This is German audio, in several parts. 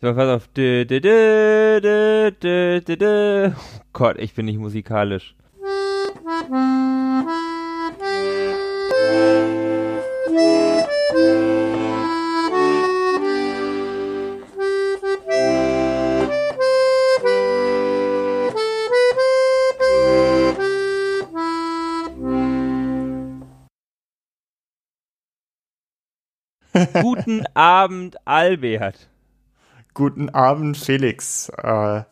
So, pass auf. Dö, dö, dö. Oh Gott, ich bin nicht musikalisch. Guten Abend, Albert. Guten Abend, Felix. Äh,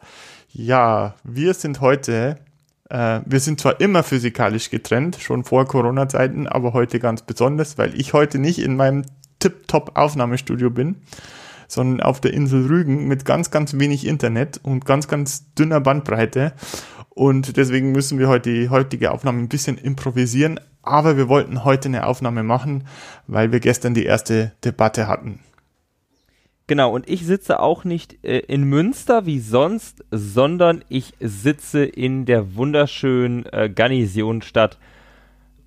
ja, wir sind heute, äh, wir sind zwar immer physikalisch getrennt, schon vor Corona-Zeiten, aber heute ganz besonders, weil ich heute nicht in meinem Tip-Top-Aufnahmestudio bin, sondern auf der Insel Rügen mit ganz, ganz wenig Internet und ganz, ganz dünner Bandbreite. Und deswegen müssen wir heute die heutige Aufnahme ein bisschen improvisieren. Aber wir wollten heute eine Aufnahme machen, weil wir gestern die erste Debatte hatten. Genau, und ich sitze auch nicht äh, in Münster wie sonst, sondern ich sitze in der wunderschönen äh, Garnisonstadt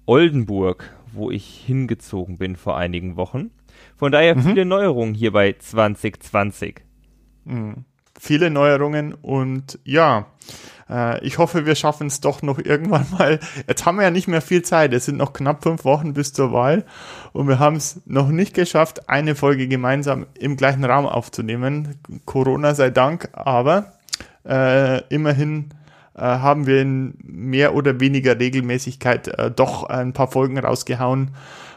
Oldenburg, wo ich hingezogen bin vor einigen Wochen. Von daher mhm. viele Neuerungen hier bei 2020. Mhm. Viele Neuerungen und ja, äh, ich hoffe, wir schaffen es doch noch irgendwann mal. Jetzt haben wir ja nicht mehr viel Zeit. Es sind noch knapp fünf Wochen bis zur Wahl. Und wir haben es noch nicht geschafft, eine Folge gemeinsam im gleichen Raum aufzunehmen. Corona sei Dank. Aber äh, immerhin äh, haben wir in mehr oder weniger Regelmäßigkeit äh, doch ein paar Folgen rausgehauen.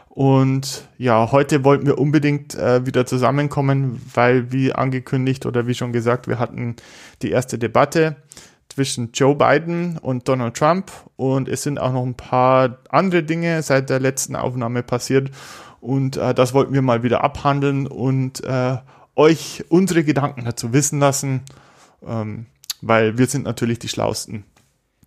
Und ja, heute wollten wir unbedingt äh, wieder zusammenkommen, weil wie angekündigt oder wie schon gesagt, wir hatten die erste Debatte zwischen Joe Biden und Donald Trump und es sind auch noch ein paar andere Dinge seit der letzten Aufnahme passiert und äh, das wollten wir mal wieder abhandeln und äh, euch unsere Gedanken dazu wissen lassen, ähm, weil wir sind natürlich die Schlausten.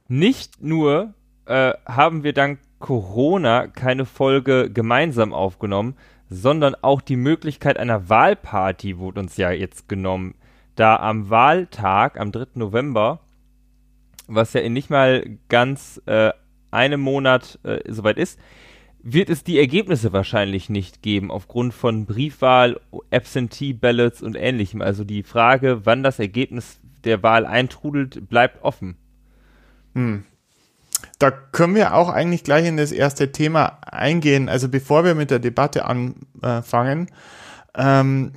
Nicht nur äh, haben wir dank Corona keine Folge gemeinsam aufgenommen, sondern auch die Möglichkeit einer Wahlparty wurde uns ja jetzt genommen. Da am Wahltag, am 3. November, was ja in nicht mal ganz äh, einem Monat äh, soweit ist, wird es die Ergebnisse wahrscheinlich nicht geben, aufgrund von Briefwahl, Absentee Ballots und ähnlichem. Also die Frage, wann das Ergebnis der Wahl eintrudelt, bleibt offen. Hm. Da können wir auch eigentlich gleich in das erste Thema eingehen. Also bevor wir mit der Debatte anfangen, ähm,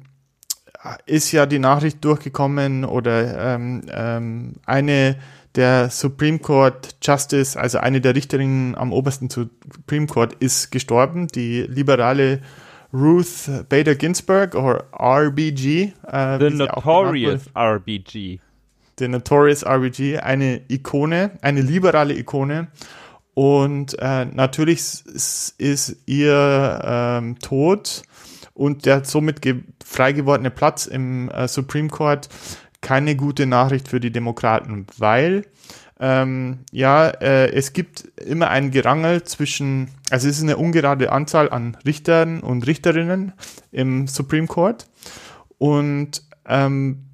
ist ja die Nachricht durchgekommen oder ähm, ähm, eine der Supreme Court Justice, also eine der Richterinnen am obersten Supreme Court, ist gestorben. Die liberale Ruth Bader Ginsburg oder RBG. Äh, The Notorious RBG. The Notorious RBG, eine Ikone, eine liberale Ikone. Und äh, natürlich ist, ist ihr ähm, Tod und der somit frei gewordene Platz im äh, Supreme Court keine gute Nachricht für die Demokraten, weil ähm, ja, äh, es gibt immer ein Gerangel zwischen, also es ist eine ungerade Anzahl an Richtern und Richterinnen im Supreme Court und ähm,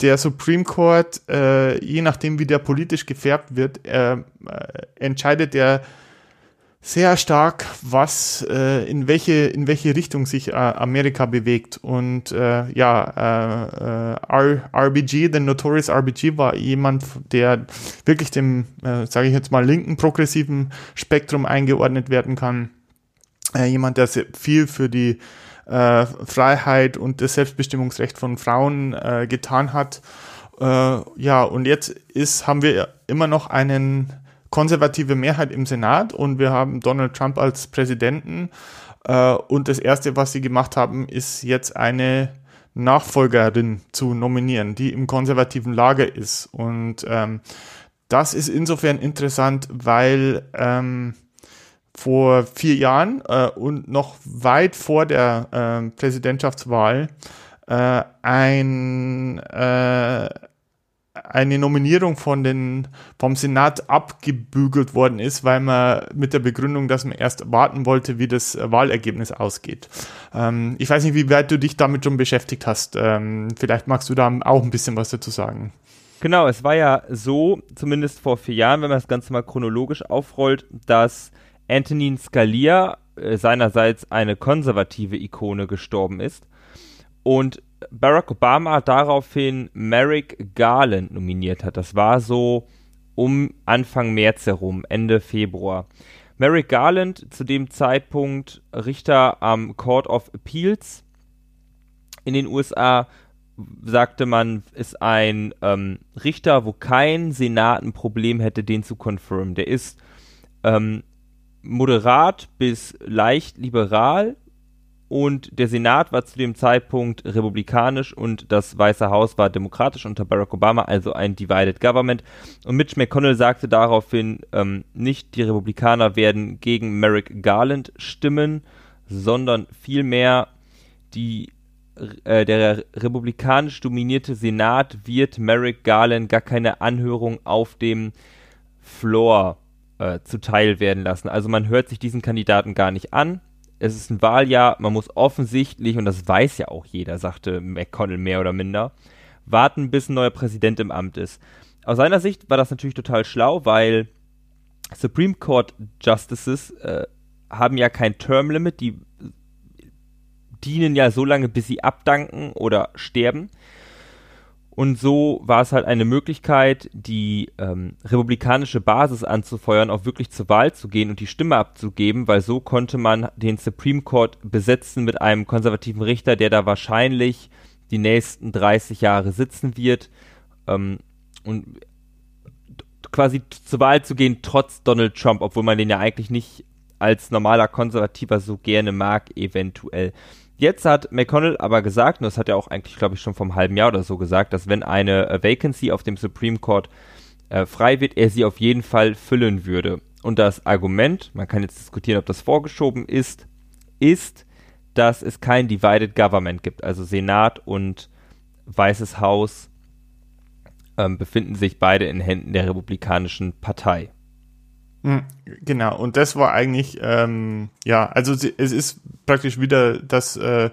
der Supreme Court, äh, je nachdem wie der politisch gefärbt wird, äh, entscheidet der sehr stark, was äh, in welche in welche Richtung sich äh, Amerika bewegt und äh, ja äh, äh RBG, der Notorious RBG war jemand, der wirklich dem, äh, sage ich jetzt mal linken progressiven Spektrum eingeordnet werden kann, äh, jemand, der viel für die äh, Freiheit und das Selbstbestimmungsrecht von Frauen äh, getan hat. Äh, ja und jetzt ist haben wir immer noch einen konservative Mehrheit im Senat und wir haben Donald Trump als Präsidenten. Äh, und das Erste, was sie gemacht haben, ist jetzt eine Nachfolgerin zu nominieren, die im konservativen Lager ist. Und ähm, das ist insofern interessant, weil ähm, vor vier Jahren äh, und noch weit vor der äh, Präsidentschaftswahl äh, ein äh, eine Nominierung von den, vom Senat abgebügelt worden ist, weil man mit der Begründung, dass man erst warten wollte, wie das Wahlergebnis ausgeht. Ähm, ich weiß nicht, wie weit du dich damit schon beschäftigt hast. Ähm, vielleicht magst du da auch ein bisschen was dazu sagen. Genau, es war ja so, zumindest vor vier Jahren, wenn man das Ganze mal chronologisch aufrollt, dass Antonin Scalia äh, seinerseits eine konservative Ikone gestorben ist. Und Barack Obama daraufhin Merrick Garland nominiert hat. Das war so um Anfang März herum, Ende Februar. Merrick Garland, zu dem Zeitpunkt Richter am Court of Appeals in den USA, sagte man, ist ein ähm, Richter, wo kein Senat ein Problem hätte, den zu confirmen. Der ist ähm, moderat bis leicht liberal und der Senat war zu dem Zeitpunkt republikanisch und das Weiße Haus war demokratisch unter Barack Obama, also ein Divided Government. Und Mitch McConnell sagte daraufhin, ähm, nicht die Republikaner werden gegen Merrick Garland stimmen, sondern vielmehr die, äh, der republikanisch dominierte Senat wird Merrick Garland gar keine Anhörung auf dem Floor äh, zuteil werden lassen. Also man hört sich diesen Kandidaten gar nicht an es ist ein Wahljahr, man muss offensichtlich, und das weiß ja auch jeder, sagte McConnell mehr oder minder, warten, bis ein neuer Präsident im Amt ist. Aus seiner Sicht war das natürlich total schlau, weil Supreme Court Justices äh, haben ja kein Term Limit, die dienen ja so lange, bis sie abdanken oder sterben. Und so war es halt eine Möglichkeit, die ähm, republikanische Basis anzufeuern, auch wirklich zur Wahl zu gehen und die Stimme abzugeben, weil so konnte man den Supreme Court besetzen mit einem konservativen Richter, der da wahrscheinlich die nächsten 30 Jahre sitzen wird. Ähm, und quasi zur Wahl zu gehen, trotz Donald Trump, obwohl man den ja eigentlich nicht als normaler Konservativer so gerne mag, eventuell. Jetzt hat McConnell aber gesagt, und das hat er auch eigentlich, glaube ich, schon vom halben Jahr oder so gesagt, dass wenn eine äh, Vacancy auf dem Supreme Court äh, frei wird, er sie auf jeden Fall füllen würde. Und das Argument, man kann jetzt diskutieren, ob das vorgeschoben ist, ist, dass es kein Divided Government gibt. Also Senat und Weißes Haus ähm, befinden sich beide in Händen der Republikanischen Partei. Hm, genau, und das war eigentlich, ähm, ja, also es ist praktisch wieder das, äh,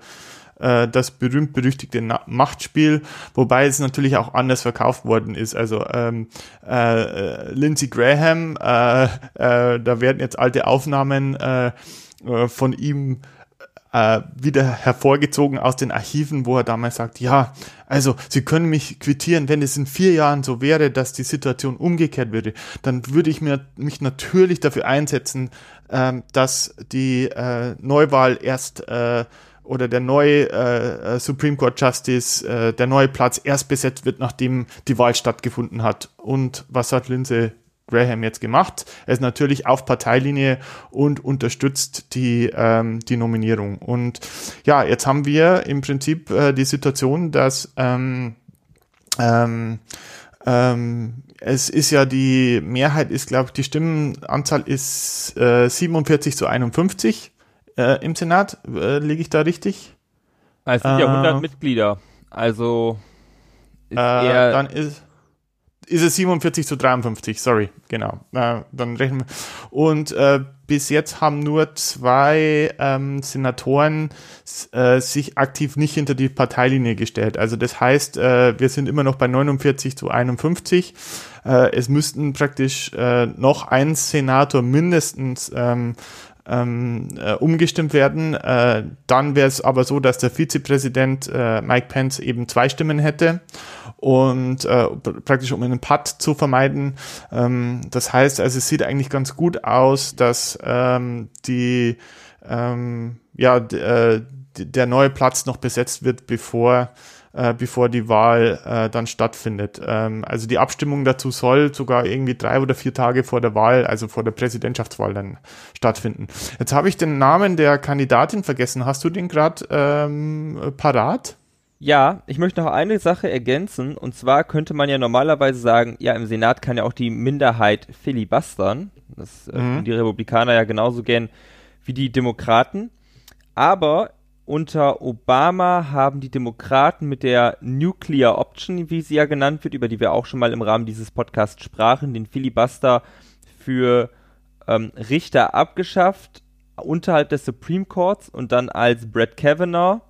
äh, das berühmt-berüchtigte Machtspiel, wobei es natürlich auch anders verkauft worden ist. Also ähm, äh, Lindsey Graham, äh, äh, da werden jetzt alte Aufnahmen äh, äh von ihm äh, wieder hervorgezogen aus den Archiven, wo er damals sagt, ja, also Sie können mich quittieren, wenn es in vier Jahren so wäre, dass die Situation umgekehrt würde, dann würde ich mir, mich natürlich dafür einsetzen, äh, dass die äh, Neuwahl erst äh, oder der neue äh, Supreme Court Justice, äh, der neue Platz erst besetzt wird, nachdem die Wahl stattgefunden hat. Und was hat Lindsay Graham jetzt gemacht. Er ist natürlich auf Parteilinie und unterstützt die, ähm, die Nominierung. Und ja, jetzt haben wir im Prinzip äh, die Situation, dass ähm, ähm, ähm, es ist ja die Mehrheit ist, glaube ich, die Stimmenanzahl ist äh, 47 zu 51 äh, im Senat. Äh, Liege ich da richtig? Es sind ja 100 äh, Mitglieder. Also ist äh, dann ist ist es 47 zu 53, sorry, genau. Äh, dann rechnen wir. Und äh, bis jetzt haben nur zwei ähm, Senatoren äh, sich aktiv nicht hinter die Parteilinie gestellt. Also das heißt, äh, wir sind immer noch bei 49 zu 51. Äh, es müssten praktisch äh, noch ein Senator mindestens ähm, ähm, äh, umgestimmt werden. Äh, dann wäre es aber so, dass der Vizepräsident äh, Mike Pence eben zwei Stimmen hätte und äh, praktisch um einen Putt zu vermeiden. Ähm, das heißt, also es sieht eigentlich ganz gut aus, dass ähm, die ähm, ja äh, der neue Platz noch besetzt wird, bevor äh, bevor die Wahl äh, dann stattfindet. Ähm, also die Abstimmung dazu soll sogar irgendwie drei oder vier Tage vor der Wahl, also vor der Präsidentschaftswahl dann stattfinden. Jetzt habe ich den Namen der Kandidatin vergessen. Hast du den gerade ähm, parat? Ja, ich möchte noch eine Sache ergänzen. Und zwar könnte man ja normalerweise sagen, ja, im Senat kann ja auch die Minderheit filibustern. Das äh, mhm. die Republikaner ja genauso gern wie die Demokraten. Aber unter Obama haben die Demokraten mit der Nuclear Option, wie sie ja genannt wird, über die wir auch schon mal im Rahmen dieses Podcasts sprachen, den Filibuster für ähm, Richter abgeschafft, unterhalb des Supreme Courts und dann als Brett Kavanaugh,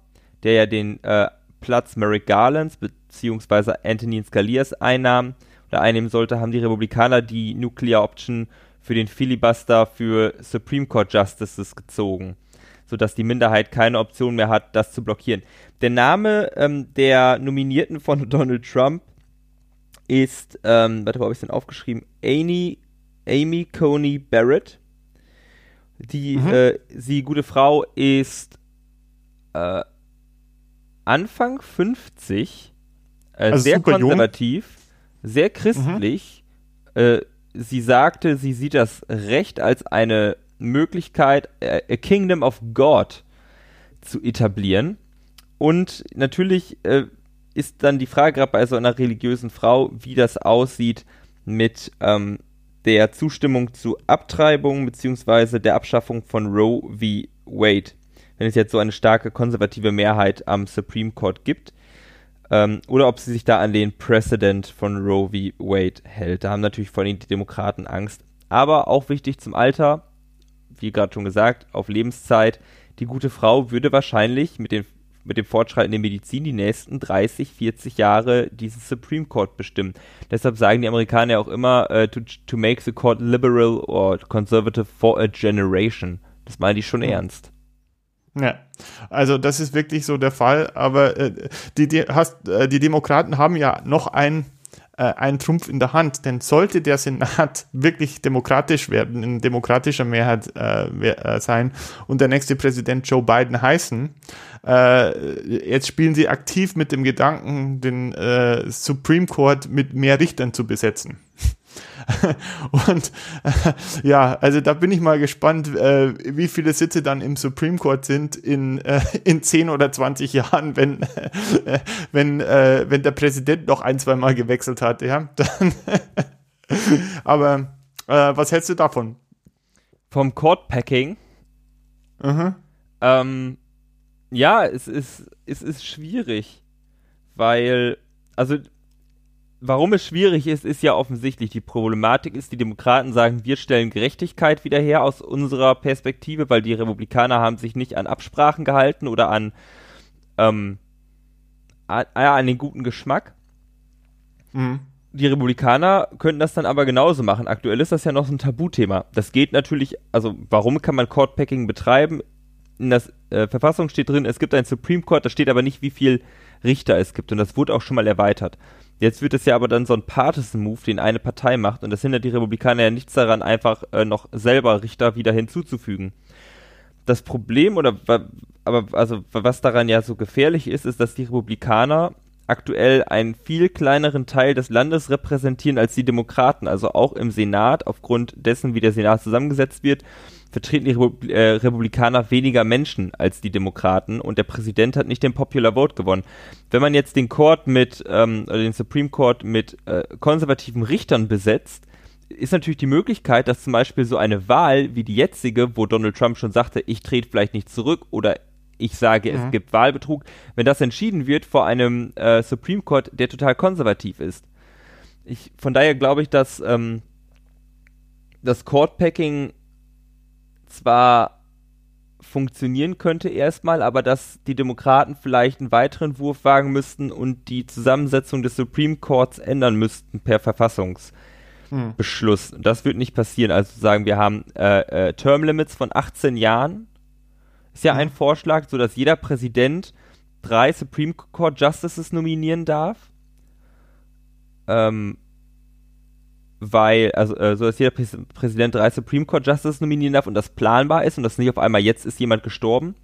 der ja den äh, Platz Merrick Garlands bzw. Anthony Scalias einnahm oder einnehmen sollte, haben die Republikaner die Nuclear Option für den Filibuster für Supreme Court Justices gezogen. Sodass die Minderheit keine Option mehr hat, das zu blockieren. Der Name ähm, der Nominierten von Donald Trump ist, ähm, warte, wo habe ich es denn aufgeschrieben? Amy, Amy Coney Barrett. Die, mhm. äh, sie, gute Frau, ist äh, Anfang 50, äh, also sehr konservativ, jung. sehr christlich. Mhm. Äh, sie sagte, sie sieht das Recht als eine Möglichkeit, äh, a Kingdom of God zu etablieren. Und natürlich äh, ist dann die Frage gerade bei so einer religiösen Frau, wie das aussieht mit ähm, der Zustimmung zu Abtreibung beziehungsweise der Abschaffung von Roe v. Wade. Wenn es jetzt so eine starke konservative Mehrheit am Supreme Court gibt. Ähm, oder ob sie sich da an den Precedent von Roe v. Wade hält. Da haben natürlich vor allem die Demokraten Angst. Aber auch wichtig zum Alter, wie gerade schon gesagt, auf Lebenszeit. Die gute Frau würde wahrscheinlich mit den mit dem Fortschreiten der Medizin die nächsten 30, 40 Jahre diesen Supreme Court bestimmen. Deshalb sagen die Amerikaner ja auch immer, uh, to, to make the court liberal or conservative for a generation. Das meinen die schon mhm. ernst. Ja, also das ist wirklich so der Fall. Aber äh, die, die, hast, äh, die Demokraten haben ja noch ein äh, einen Trumpf in der Hand. Denn sollte der Senat wirklich demokratisch werden, in demokratischer Mehrheit äh, äh, sein und der nächste Präsident Joe Biden heißen, äh, jetzt spielen sie aktiv mit dem Gedanken, den äh, Supreme Court mit mehr Richtern zu besetzen. und äh, ja, also da bin ich mal gespannt, äh, wie viele Sitze dann im Supreme Court sind in, äh, in 10 oder 20 Jahren, wenn, äh, wenn, äh, wenn der Präsident noch ein, zwei Mal gewechselt hat. Ja? Dann Aber äh, was hältst du davon? Vom Court Packing? Mhm. Ähm, ja, es ist, es ist schwierig, weil, also warum es schwierig ist, ist ja offensichtlich. Die Problematik ist, die Demokraten sagen, wir stellen Gerechtigkeit wieder her aus unserer Perspektive, weil die Republikaner haben sich nicht an Absprachen gehalten oder an, ähm, an, an den guten Geschmack. Mhm. Die Republikaner könnten das dann aber genauso machen. Aktuell ist das ja noch so ein Tabuthema. Das geht natürlich, also warum kann man Courtpacking betreiben? In der äh, Verfassung steht drin, es gibt ein Supreme Court, da steht aber nicht, wie viel Richter es gibt und das wurde auch schon mal erweitert. Jetzt wird es ja aber dann so ein Partisan-Move, den eine Partei macht und das hindert die Republikaner ja nichts daran, einfach äh, noch selber Richter wieder hinzuzufügen. Das Problem oder aber also was daran ja so gefährlich ist, ist, dass die Republikaner aktuell einen viel kleineren Teil des Landes repräsentieren als die Demokraten, also auch im Senat aufgrund dessen, wie der Senat zusammengesetzt wird vertreten die Repu äh, Republikaner weniger Menschen als die Demokraten und der Präsident hat nicht den Popular Vote gewonnen. Wenn man jetzt den Court mit, ähm, oder den Supreme Court mit äh, konservativen Richtern besetzt, ist natürlich die Möglichkeit, dass zum Beispiel so eine Wahl wie die jetzige, wo Donald Trump schon sagte, ich trete vielleicht nicht zurück oder ich sage, mhm. es gibt Wahlbetrug, wenn das entschieden wird vor einem äh, Supreme Court, der total konservativ ist. Ich, von daher glaube ich, dass ähm, das Court-Packing zwar funktionieren könnte erstmal, aber dass die Demokraten vielleicht einen weiteren Wurf wagen müssten und die Zusammensetzung des Supreme Courts ändern müssten per Verfassungsbeschluss. Hm. Das wird nicht passieren. Also sagen, wir haben äh, äh, Term Limits von 18 Jahren. Ist ja hm. ein Vorschlag, sodass jeder Präsident drei Supreme Court Justices nominieren darf. Ähm, weil, also äh, so dass jeder Präs Präsident drei Supreme Court Justices nominieren darf und das planbar ist und das nicht auf einmal jetzt ist jemand gestorben.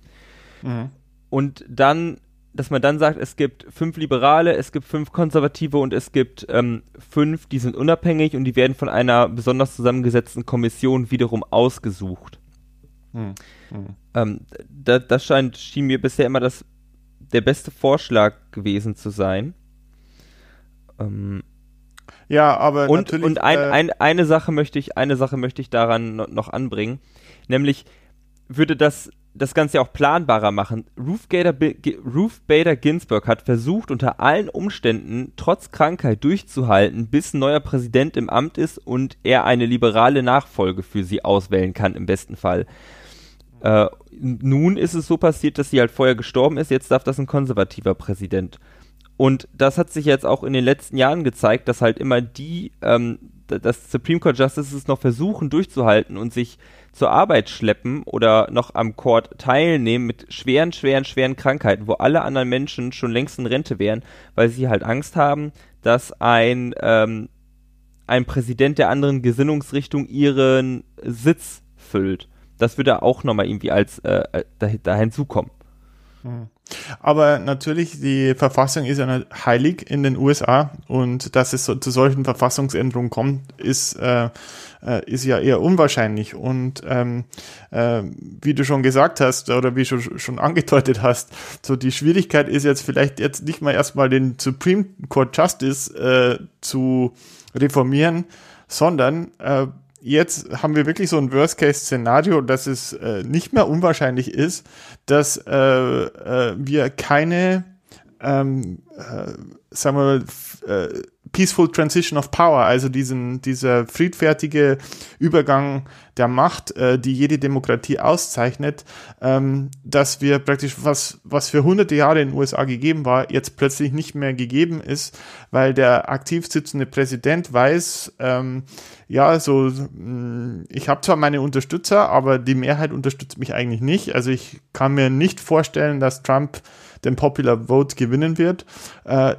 Mhm. Und dann, dass man dann sagt, es gibt fünf Liberale, es gibt fünf Konservative und es gibt ähm, fünf, die sind unabhängig und die werden von einer besonders zusammengesetzten Kommission wiederum ausgesucht. Mhm. Mhm. Ähm, da, das scheint, schien mir bisher immer das, der beste Vorschlag gewesen zu sein. Ähm, ja, aber und, natürlich. Und ein, äh, ein, eine Sache möchte ich, eine Sache möchte ich daran noch anbringen, nämlich würde das das Ganze auch planbarer machen. Ruth Bader, Ruth Bader Ginsburg hat versucht, unter allen Umständen trotz Krankheit durchzuhalten, bis ein neuer Präsident im Amt ist und er eine liberale Nachfolge für sie auswählen kann, im besten Fall. Äh, nun ist es so passiert, dass sie halt vorher gestorben ist, jetzt darf das ein konservativer Präsident und das hat sich jetzt auch in den letzten Jahren gezeigt, dass halt immer die ähm, dass Supreme Court Justices noch versuchen durchzuhalten und sich zur Arbeit schleppen oder noch am Court teilnehmen mit schweren, schweren, schweren Krankheiten, wo alle anderen Menschen schon längst in Rente wären, weil sie halt Angst haben, dass ein, ähm, ein Präsident der anderen Gesinnungsrichtung ihren Sitz füllt. Das würde auch nochmal irgendwie als äh, äh da, da hinzukommen. Hm. Aber natürlich, die Verfassung ist ja heilig in den USA und dass es so, zu solchen Verfassungsänderungen kommt, ist, äh, äh, ist ja eher unwahrscheinlich. Und ähm, äh, wie du schon gesagt hast oder wie du schon angedeutet hast, so die Schwierigkeit ist jetzt vielleicht jetzt nicht mal erstmal den Supreme Court Justice äh, zu reformieren, sondern äh, jetzt haben wir wirklich so ein Worst-Case-Szenario, dass es äh, nicht mehr unwahrscheinlich ist, dass äh, äh, wir keine, ähm, äh, sagen wir mal, äh, Peaceful Transition of Power, also diesen, dieser friedfertige Übergang der Macht, äh, die jede Demokratie auszeichnet, ähm, dass wir praktisch was, was für hunderte Jahre in den USA gegeben war, jetzt plötzlich nicht mehr gegeben ist, weil der aktiv sitzende Präsident weiß, ähm, ja, so, mm, ich habe zwar meine Unterstützer, aber die Mehrheit unterstützt mich eigentlich nicht. Also ich kann mir nicht vorstellen, dass Trump den Popular Vote gewinnen wird. Äh,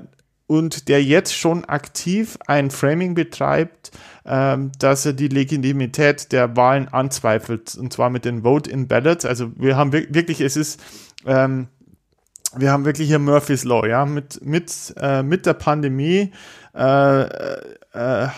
und der jetzt schon aktiv ein Framing betreibt, ähm, dass er die Legitimität der Wahlen anzweifelt, und zwar mit den Vote-in-Ballots. Also wir haben wirklich, es ist, ähm, wir haben wirklich hier Murphy's Law, ja, mit, mit, äh, mit der Pandemie äh, äh,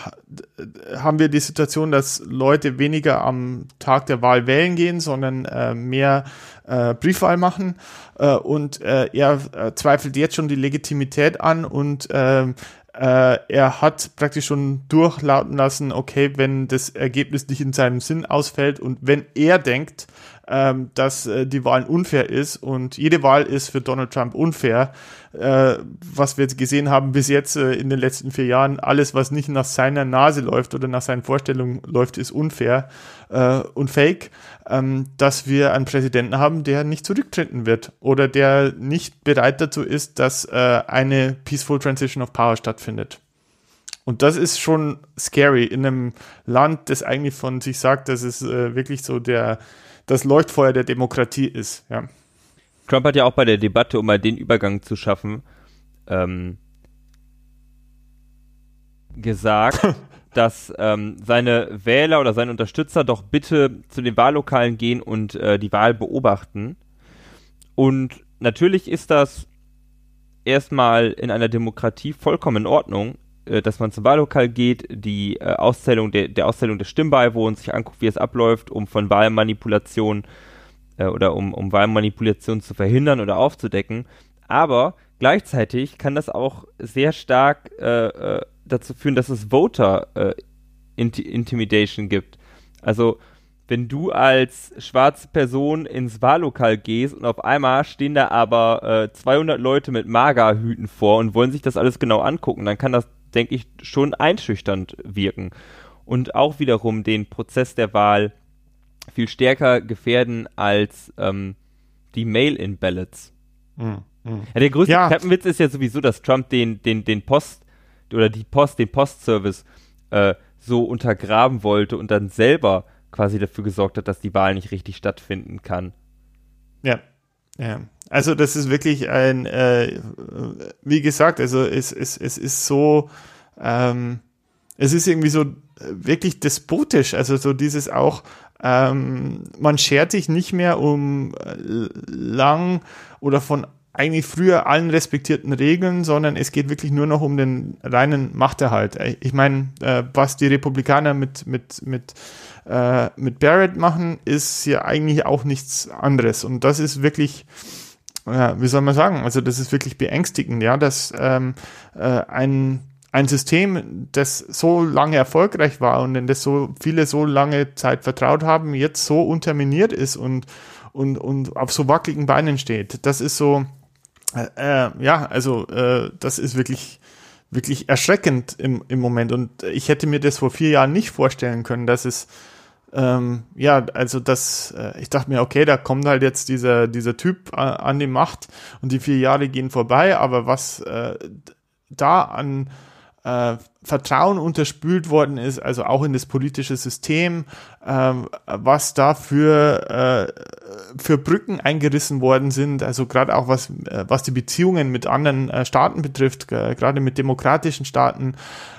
haben wir die Situation, dass Leute weniger am Tag der Wahl wählen gehen, sondern äh, mehr äh, Briefwahl machen. Äh, und äh, er äh, zweifelt jetzt schon die Legitimität an und äh, er hat praktisch schon durchlauten lassen, okay, wenn das Ergebnis nicht in seinem Sinn ausfällt und wenn er denkt, ähm, dass äh, die Wahl unfair ist und jede Wahl ist für Donald Trump unfair, äh, was wir jetzt gesehen haben bis jetzt äh, in den letzten vier Jahren, alles, was nicht nach seiner Nase läuft oder nach seinen Vorstellungen läuft, ist unfair äh, und fake, ähm, dass wir einen Präsidenten haben, der nicht zurücktreten wird oder der nicht bereit dazu ist, dass äh, eine peaceful transition of power stattfindet. Und das ist schon scary in einem Land, das eigentlich von sich sagt, dass es äh, wirklich so der, das Leuchtfeuer der Demokratie ist. Ja. Trump hat ja auch bei der Debatte, um mal den Übergang zu schaffen, ähm, gesagt, dass ähm, seine Wähler oder seine Unterstützer doch bitte zu den Wahllokalen gehen und äh, die Wahl beobachten. Und natürlich ist das erstmal in einer Demokratie vollkommen in Ordnung, dass man zum Wahllokal geht, die äh, Auszählung der, der Auszählung des Stimmbeiwohnens sich anguckt, wie es abläuft, um von Wahlmanipulation äh, oder um, um Wahlmanipulation zu verhindern oder aufzudecken. Aber gleichzeitig kann das auch sehr stark äh, äh dazu führen, dass es Voter äh, Intimidation gibt. Also wenn du als schwarze Person ins Wahllokal gehst und auf einmal stehen da aber äh, 200 Leute mit Magerhüten vor und wollen sich das alles genau angucken, dann kann das, denke ich, schon einschüchternd wirken und auch wiederum den Prozess der Wahl viel stärker gefährden als ähm, die Mail-in-Ballots. Mhm. Mhm. Ja, der größte ja. Treppenwitz ist ja sowieso, dass Trump den, den, den Post oder die Post, den Postservice äh, so untergraben wollte und dann selber quasi dafür gesorgt hat, dass die Wahl nicht richtig stattfinden kann. Ja, ja. Also das ist wirklich ein, äh, wie gesagt, also es, es, es ist so, ähm, es ist irgendwie so wirklich despotisch, also so dieses auch, ähm, man schert sich nicht mehr um äh, lang oder von eigentlich früher allen respektierten Regeln, sondern es geht wirklich nur noch um den reinen Machterhalt. Ich meine, äh, was die Republikaner mit, mit, mit, äh, mit Barrett machen, ist ja eigentlich auch nichts anderes. Und das ist wirklich, äh, wie soll man sagen, also das ist wirklich beängstigend, ja, dass ähm, äh, ein, ein System, das so lange erfolgreich war und in das so viele so lange Zeit vertraut haben, jetzt so unterminiert ist und, und, und auf so wackeligen Beinen steht. Das ist so, äh, äh, ja, also äh, das ist wirklich wirklich erschreckend im, im Moment. Und ich hätte mir das vor vier Jahren nicht vorstellen können, dass es ähm, ja, also das, äh, ich dachte mir, okay, da kommt halt jetzt dieser, dieser Typ äh, an die Macht und die vier Jahre gehen vorbei, aber was äh, da an, äh, Vertrauen unterspült worden ist, also auch in das politische System, ähm, was da für, äh, für Brücken eingerissen worden sind, also gerade auch was, äh, was die Beziehungen mit anderen Staaten betrifft, gerade mit demokratischen Staaten,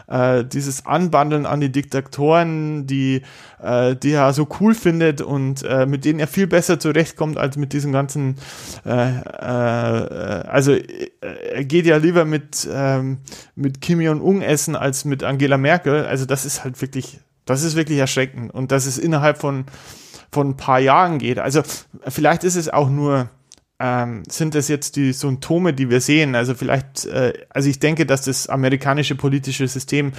äh, dieses Anbandeln an die Diktatoren, die, äh, die er so cool findet und äh, mit denen er viel besser zurechtkommt als mit diesen ganzen, äh, äh, also äh, er geht ja lieber mit, ähm, mit Kim Jong-un essen als mit Angela Merkel. Also das ist halt wirklich, das ist wirklich erschreckend und dass es innerhalb von, von ein paar Jahren geht. Also vielleicht ist es auch nur ähm, sind das jetzt die Symptome, die wir sehen? Also vielleicht, äh, also ich denke, dass das amerikanische politische System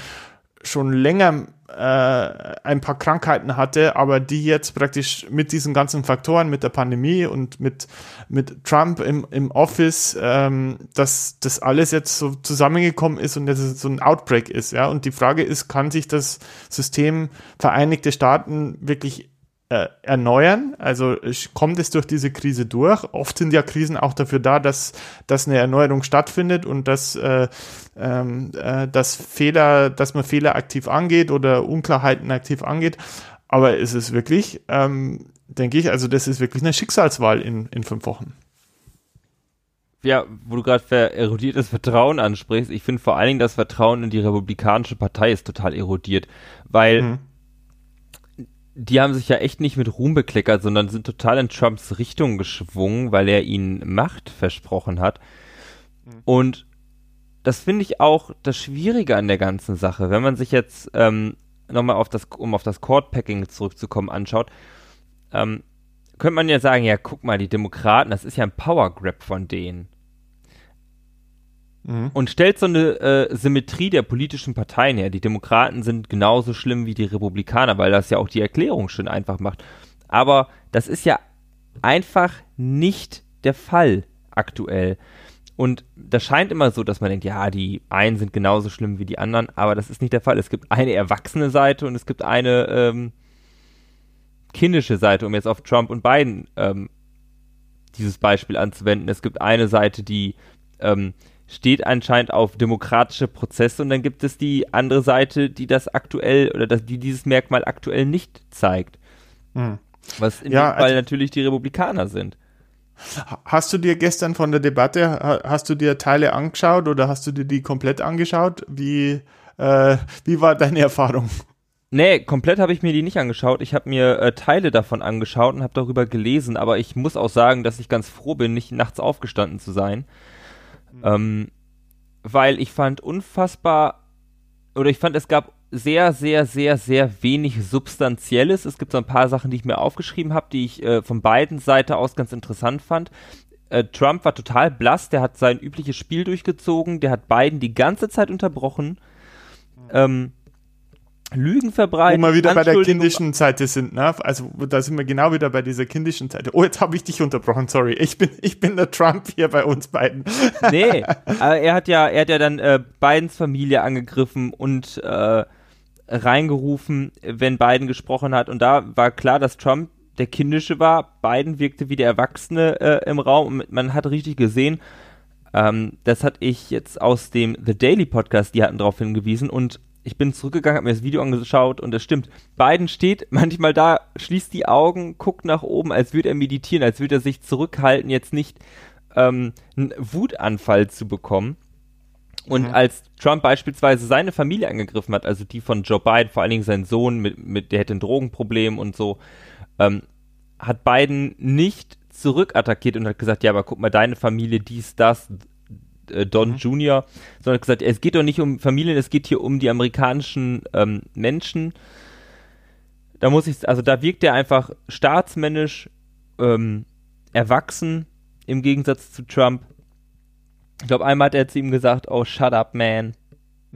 schon länger äh, ein paar Krankheiten hatte, aber die jetzt praktisch mit diesen ganzen Faktoren, mit der Pandemie und mit, mit Trump im, im Office, ähm, dass das alles jetzt so zusammengekommen ist und dass es so ein Outbreak ist. Ja? Und die Frage ist, kann sich das System Vereinigte Staaten wirklich äh, erneuern. Also kommt es durch diese Krise durch. Oft sind ja Krisen auch dafür da, dass, dass eine Erneuerung stattfindet und dass, äh, ähm, äh, dass Fehler, dass man Fehler aktiv angeht oder Unklarheiten aktiv angeht. Aber es ist wirklich, ähm, denke ich, also das ist wirklich eine Schicksalswahl in, in fünf Wochen. Ja, wo du gerade erodiertes Vertrauen ansprichst, ich finde vor allen Dingen das Vertrauen in die Republikanische Partei ist total erodiert, weil mhm die haben sich ja echt nicht mit Ruhm bekleckert, sondern sind total in Trumps Richtung geschwungen, weil er ihnen Macht versprochen hat. Mhm. Und das finde ich auch das Schwierige an der ganzen Sache. Wenn man sich jetzt ähm, nochmal auf das, um auf das Court-Packing zurückzukommen, anschaut, ähm, könnte man ja sagen, ja, guck mal, die Demokraten, das ist ja ein Power-Grab von denen. Mhm. Und stellt so eine äh, Symmetrie der politischen Parteien her. Die Demokraten sind genauso schlimm wie die Republikaner, weil das ja auch die Erklärung schön einfach macht. Aber das ist ja einfach nicht der Fall aktuell. Und das scheint immer so, dass man denkt, ja, die einen sind genauso schlimm wie die anderen, aber das ist nicht der Fall. Es gibt eine erwachsene Seite und es gibt eine ähm, kindische Seite, um jetzt auf Trump und Biden ähm, dieses Beispiel anzuwenden. Es gibt eine Seite, die ähm, steht anscheinend auf demokratische Prozesse und dann gibt es die andere Seite, die das aktuell oder das, die dieses Merkmal aktuell nicht zeigt. Hm. Was in ja, dem Fall also, natürlich die Republikaner sind. Hast du dir gestern von der Debatte, hast du dir Teile angeschaut oder hast du dir die komplett angeschaut? Wie, äh, wie war deine Erfahrung? Nee, komplett habe ich mir die nicht angeschaut. Ich habe mir äh, Teile davon angeschaut und habe darüber gelesen, aber ich muss auch sagen, dass ich ganz froh bin, nicht nachts aufgestanden zu sein, Mhm. Ähm, weil ich fand unfassbar, oder ich fand, es gab sehr, sehr, sehr, sehr wenig Substanzielles. Es gibt so ein paar Sachen, die ich mir aufgeschrieben habe, die ich äh, von beiden Seiten aus ganz interessant fand. Äh, Trump war total blass, der hat sein übliches Spiel durchgezogen, der hat Biden die ganze Zeit unterbrochen. Mhm. Ähm, Lügen verbreiten. Wo wir wieder bei der kindischen Seite sind, ne? Also da sind wir genau wieder bei dieser kindischen Seite. Oh, jetzt habe ich dich unterbrochen, sorry. Ich bin, ich bin der Trump hier bei uns beiden. Nee, aber er hat ja, er hat ja dann äh, Bidens Familie angegriffen und äh, reingerufen, wenn Biden gesprochen hat. Und da war klar, dass Trump der Kindische war. Biden wirkte wie der Erwachsene äh, im Raum. Und man hat richtig gesehen, ähm, das hatte ich jetzt aus dem The Daily Podcast, die hatten darauf hingewiesen. Und ich bin zurückgegangen, habe mir das Video angeschaut und es stimmt. Biden steht manchmal da, schließt die Augen, guckt nach oben, als würde er meditieren, als würde er sich zurückhalten, jetzt nicht ähm, einen Wutanfall zu bekommen. Und mhm. als Trump beispielsweise seine Familie angegriffen hat, also die von Joe Biden, vor allen Dingen sein Sohn, mit, mit der hätte ein Drogenproblem und so, ähm, hat Biden nicht zurückattackiert und hat gesagt, ja, aber guck mal, deine Familie, dies, das, äh, Don mhm. Jr., sondern gesagt, es geht doch nicht um Familien, es geht hier um die amerikanischen ähm, Menschen. Da muss ich, also da wirkt er einfach staatsmännisch ähm, erwachsen im Gegensatz zu Trump. Ich glaube, einmal hat er zu ihm gesagt, oh, shut up, man.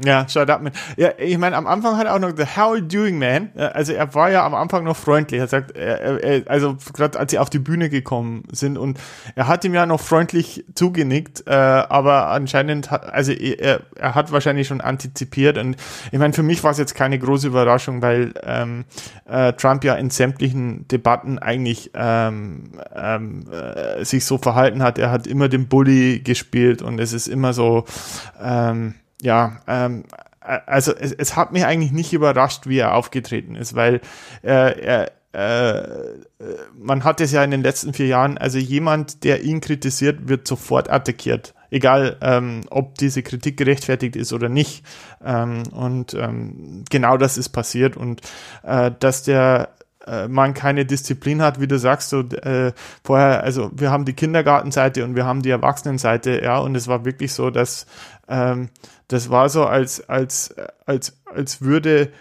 Ja, shut up, man. Ja, ich meine, am Anfang hat er auch noch gesagt, how are you doing, man? Also er war ja am Anfang noch freundlich. Er sagt, er, er, also gerade als sie auf die Bühne gekommen sind und er hat ihm ja noch freundlich zugenickt, äh, aber anscheinend hat, also er, er hat wahrscheinlich schon antizipiert und ich meine, für mich war es jetzt keine große Überraschung, weil ähm, äh, Trump ja in sämtlichen Debatten eigentlich ähm, ähm, äh, sich so verhalten hat. Er hat immer den Bully gespielt und es ist immer so, ähm, ja, ähm, also es, es hat mich eigentlich nicht überrascht, wie er aufgetreten ist, weil äh, er, äh, man hat es ja in den letzten vier Jahren, also jemand, der ihn kritisiert, wird sofort attackiert. Egal, ähm, ob diese Kritik gerechtfertigt ist oder nicht. Ähm, und ähm, genau das ist passiert. Und äh, dass der äh, man keine Disziplin hat, wie du sagst, so äh, vorher, also wir haben die Kindergartenseite und wir haben die Erwachsenenseite, ja, und es war wirklich so, dass ähm, das war so, als, als, als, als würde,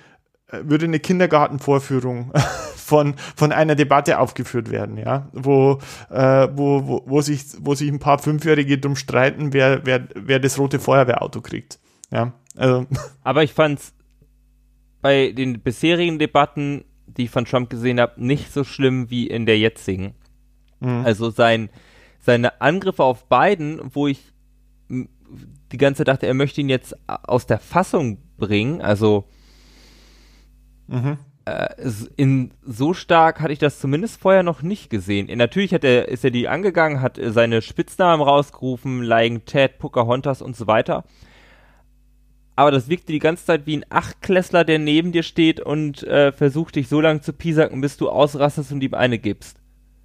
würde eine Kindergartenvorführung von, von einer Debatte aufgeführt werden, ja, wo, äh, wo, wo, wo, sich, wo sich ein paar Fünfjährige drum streiten, wer, wer, wer das rote Feuerwehrauto kriegt. Ja, also. Aber ich fand's bei den bisherigen Debatten, die ich von Trump gesehen habe, nicht so schlimm wie in der jetzigen. Mhm. Also sein, seine Angriffe auf Biden, wo ich die ganze Zeit dachte, er möchte ihn jetzt aus der Fassung bringen, also mhm. äh, in so stark hatte ich das zumindest vorher noch nicht gesehen. Natürlich hat er, ist er die angegangen, hat seine Spitznamen rausgerufen, Lying Ted, Pocahontas und so weiter. Aber das wirkte die ganze Zeit wie ein Achtklässler, der neben dir steht und äh, versucht dich so lange zu piesacken, bis du ausrastest und ihm eine gibst.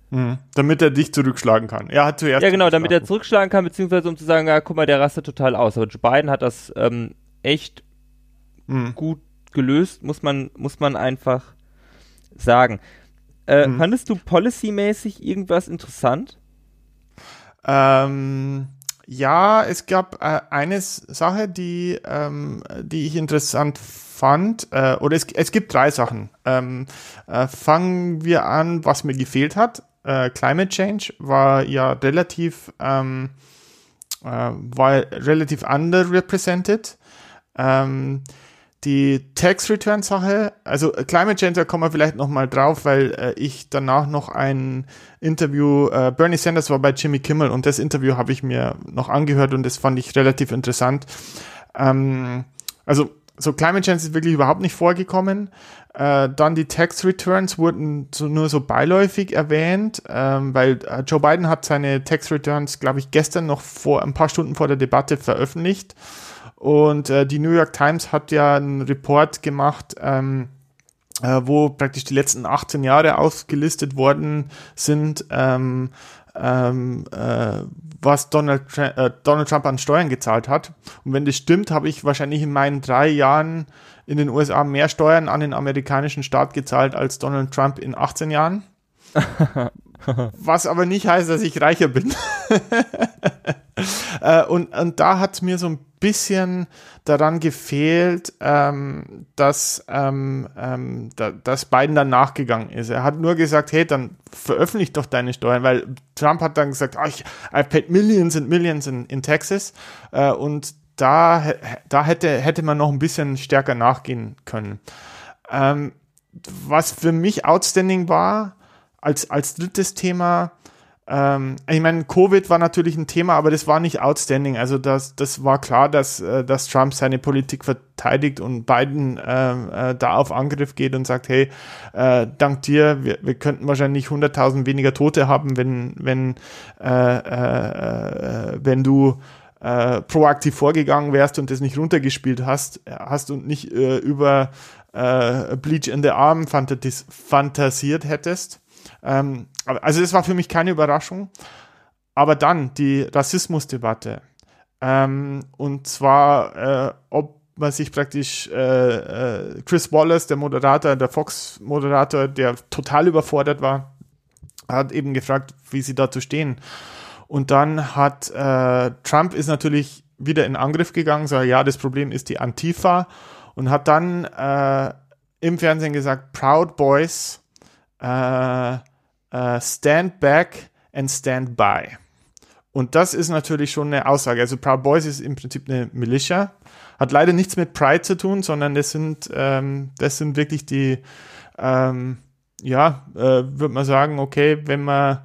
Mhm. Damit er dich zurückschlagen kann. Er hat zuerst. Ja, genau, damit er zurückschlagen kann, beziehungsweise um zu sagen, ja, guck mal, der rastet total aus. Aber Joe Biden hat das ähm, echt mhm. gut gelöst, muss man, muss man einfach sagen. Äh, mhm. Fandest du policymäßig irgendwas interessant? Ähm, ja, es gab äh, eine Sache, die, ähm, die ich interessant fand, äh, oder es, es gibt drei Sachen. Ähm, äh, fangen wir an, was mir gefehlt hat äh, Climate Change war ja relativ, ähm, äh, war relativ underrepresented. Ähm, die Tax Return Sache, also äh, Climate Change, da kommen wir vielleicht nochmal drauf, weil äh, ich danach noch ein Interview, äh, Bernie Sanders war bei Jimmy Kimmel und das Interview habe ich mir noch angehört und das fand ich relativ interessant. Ähm, also so Climate Change ist wirklich überhaupt nicht vorgekommen. Äh, dann die Tax Returns wurden so, nur so beiläufig erwähnt, ähm, weil äh, Joe Biden hat seine Tax Returns, glaube ich, gestern noch vor ein paar Stunden vor der Debatte veröffentlicht. Und äh, die New York Times hat ja einen Report gemacht, ähm, äh, wo praktisch die letzten 18 Jahre aufgelistet worden sind, ähm, ähm, äh, was Donald, äh, Donald Trump an Steuern gezahlt hat. Und wenn das stimmt, habe ich wahrscheinlich in meinen drei Jahren in den USA mehr Steuern an den amerikanischen Staat gezahlt als Donald Trump in 18 Jahren. was aber nicht heißt, dass ich reicher bin. äh, und, und da hat mir so ein bisschen daran gefehlt, ähm, dass, ähm, ähm, da, dass Biden dann nachgegangen ist. Er hat nur gesagt, hey, dann veröffentlich doch deine Steuern, weil Trump hat dann gesagt, oh, ich, I paid millions and millions in, in Texas äh, und da, da hätte, hätte man noch ein bisschen stärker nachgehen können. Ähm, was für mich outstanding war, als, als drittes Thema, ähm, ich meine, Covid war natürlich ein Thema, aber das war nicht outstanding. Also das, das war klar, dass, äh, dass Trump seine Politik verteidigt und Biden äh, äh, da auf Angriff geht und sagt, hey, äh, dank dir, wir, wir könnten wahrscheinlich 100.000 weniger Tote haben, wenn, wenn, äh, äh, wenn du äh, proaktiv vorgegangen wärst und das nicht runtergespielt hast, hast und nicht äh, über äh, Bleach in the Arm fantasiert hättest. Ähm, also das war für mich keine Überraschung. Aber dann die Rassismusdebatte. Ähm, und zwar, äh, ob man sich praktisch äh, äh, Chris Wallace, der Moderator, der Fox-Moderator, der total überfordert war, hat eben gefragt, wie sie dazu stehen. Und dann hat äh, Trump ist natürlich wieder in Angriff gegangen, so ja, das Problem ist die Antifa und hat dann äh, im Fernsehen gesagt, Proud Boys, äh, uh, Stand Back and Stand By. Und das ist natürlich schon eine Aussage. Also Proud Boys ist im Prinzip eine Militia, hat leider nichts mit Pride zu tun, sondern das sind, ähm, das sind wirklich die, ähm, ja, äh, würde man sagen, okay, wenn man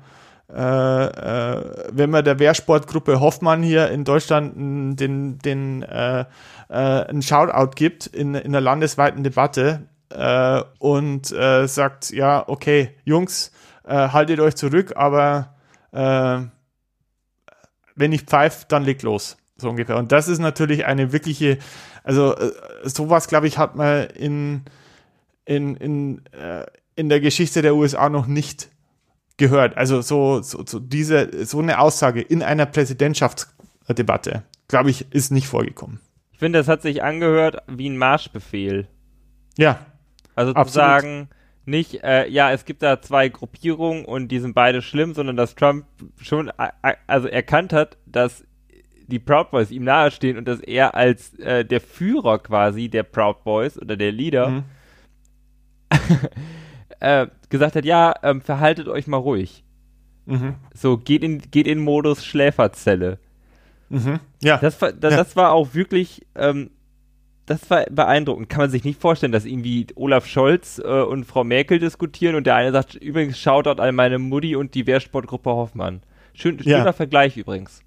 äh, äh, wenn man der Wehrsportgruppe Hoffmann hier in Deutschland den, den äh, äh, einen Shoutout gibt in, in einer landesweiten Debatte äh, und äh, sagt, ja, okay, Jungs, äh, haltet euch zurück, aber äh, wenn ich pfeife, dann legt los. So ungefähr. Und das ist natürlich eine wirkliche, also äh, sowas, glaube ich, hat man in, in, in, äh, in der Geschichte der USA noch nicht gehört. Also so, so, so diese, so eine Aussage in einer Präsidentschaftsdebatte, glaube ich, ist nicht vorgekommen. Ich finde, das hat sich angehört wie ein Marschbefehl. Ja. Also zu absolut. sagen, nicht, äh, ja, es gibt da zwei Gruppierungen und die sind beide schlimm, sondern dass Trump schon also erkannt hat, dass die Proud Boys ihm nahestehen und dass er als äh, der Führer quasi der Proud Boys oder der Leader mhm. äh, gesagt hat, ja, ähm, verhaltet euch mal ruhig. Mhm. So, geht in, geht in Modus Schläferzelle. Mhm. Ja. Das, das, ja. das war auch wirklich, ähm, das war beeindruckend. Kann man sich nicht vorstellen, dass irgendwie Olaf Scholz äh, und Frau Merkel diskutieren und der eine sagt, übrigens, Shoutout an meine Mutti und die Wehrsportgruppe Hoffmann. Schön, schöner ja. Vergleich übrigens.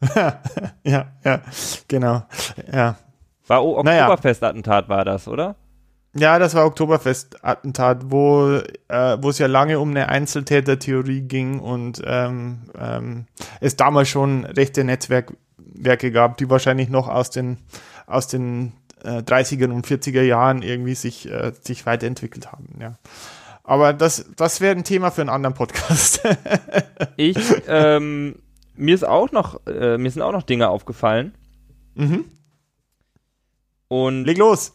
ja, ja, genau. Ja. War o Oktoberfest-Attentat war das, oder? Ja, das war Oktoberfest-Attentat, wo äh, wo es ja lange um eine Einzeltäter-Theorie ging und ähm, ähm, es damals schon rechte Netzwerke gab, die wahrscheinlich noch aus den aus den äh, 30er und 40er Jahren irgendwie sich äh, sich weiterentwickelt haben. Ja. Aber das das wäre ein Thema für einen anderen Podcast. ich ähm, mir ist auch noch, äh, mir sind auch noch Dinge aufgefallen. Mhm. Und leg los.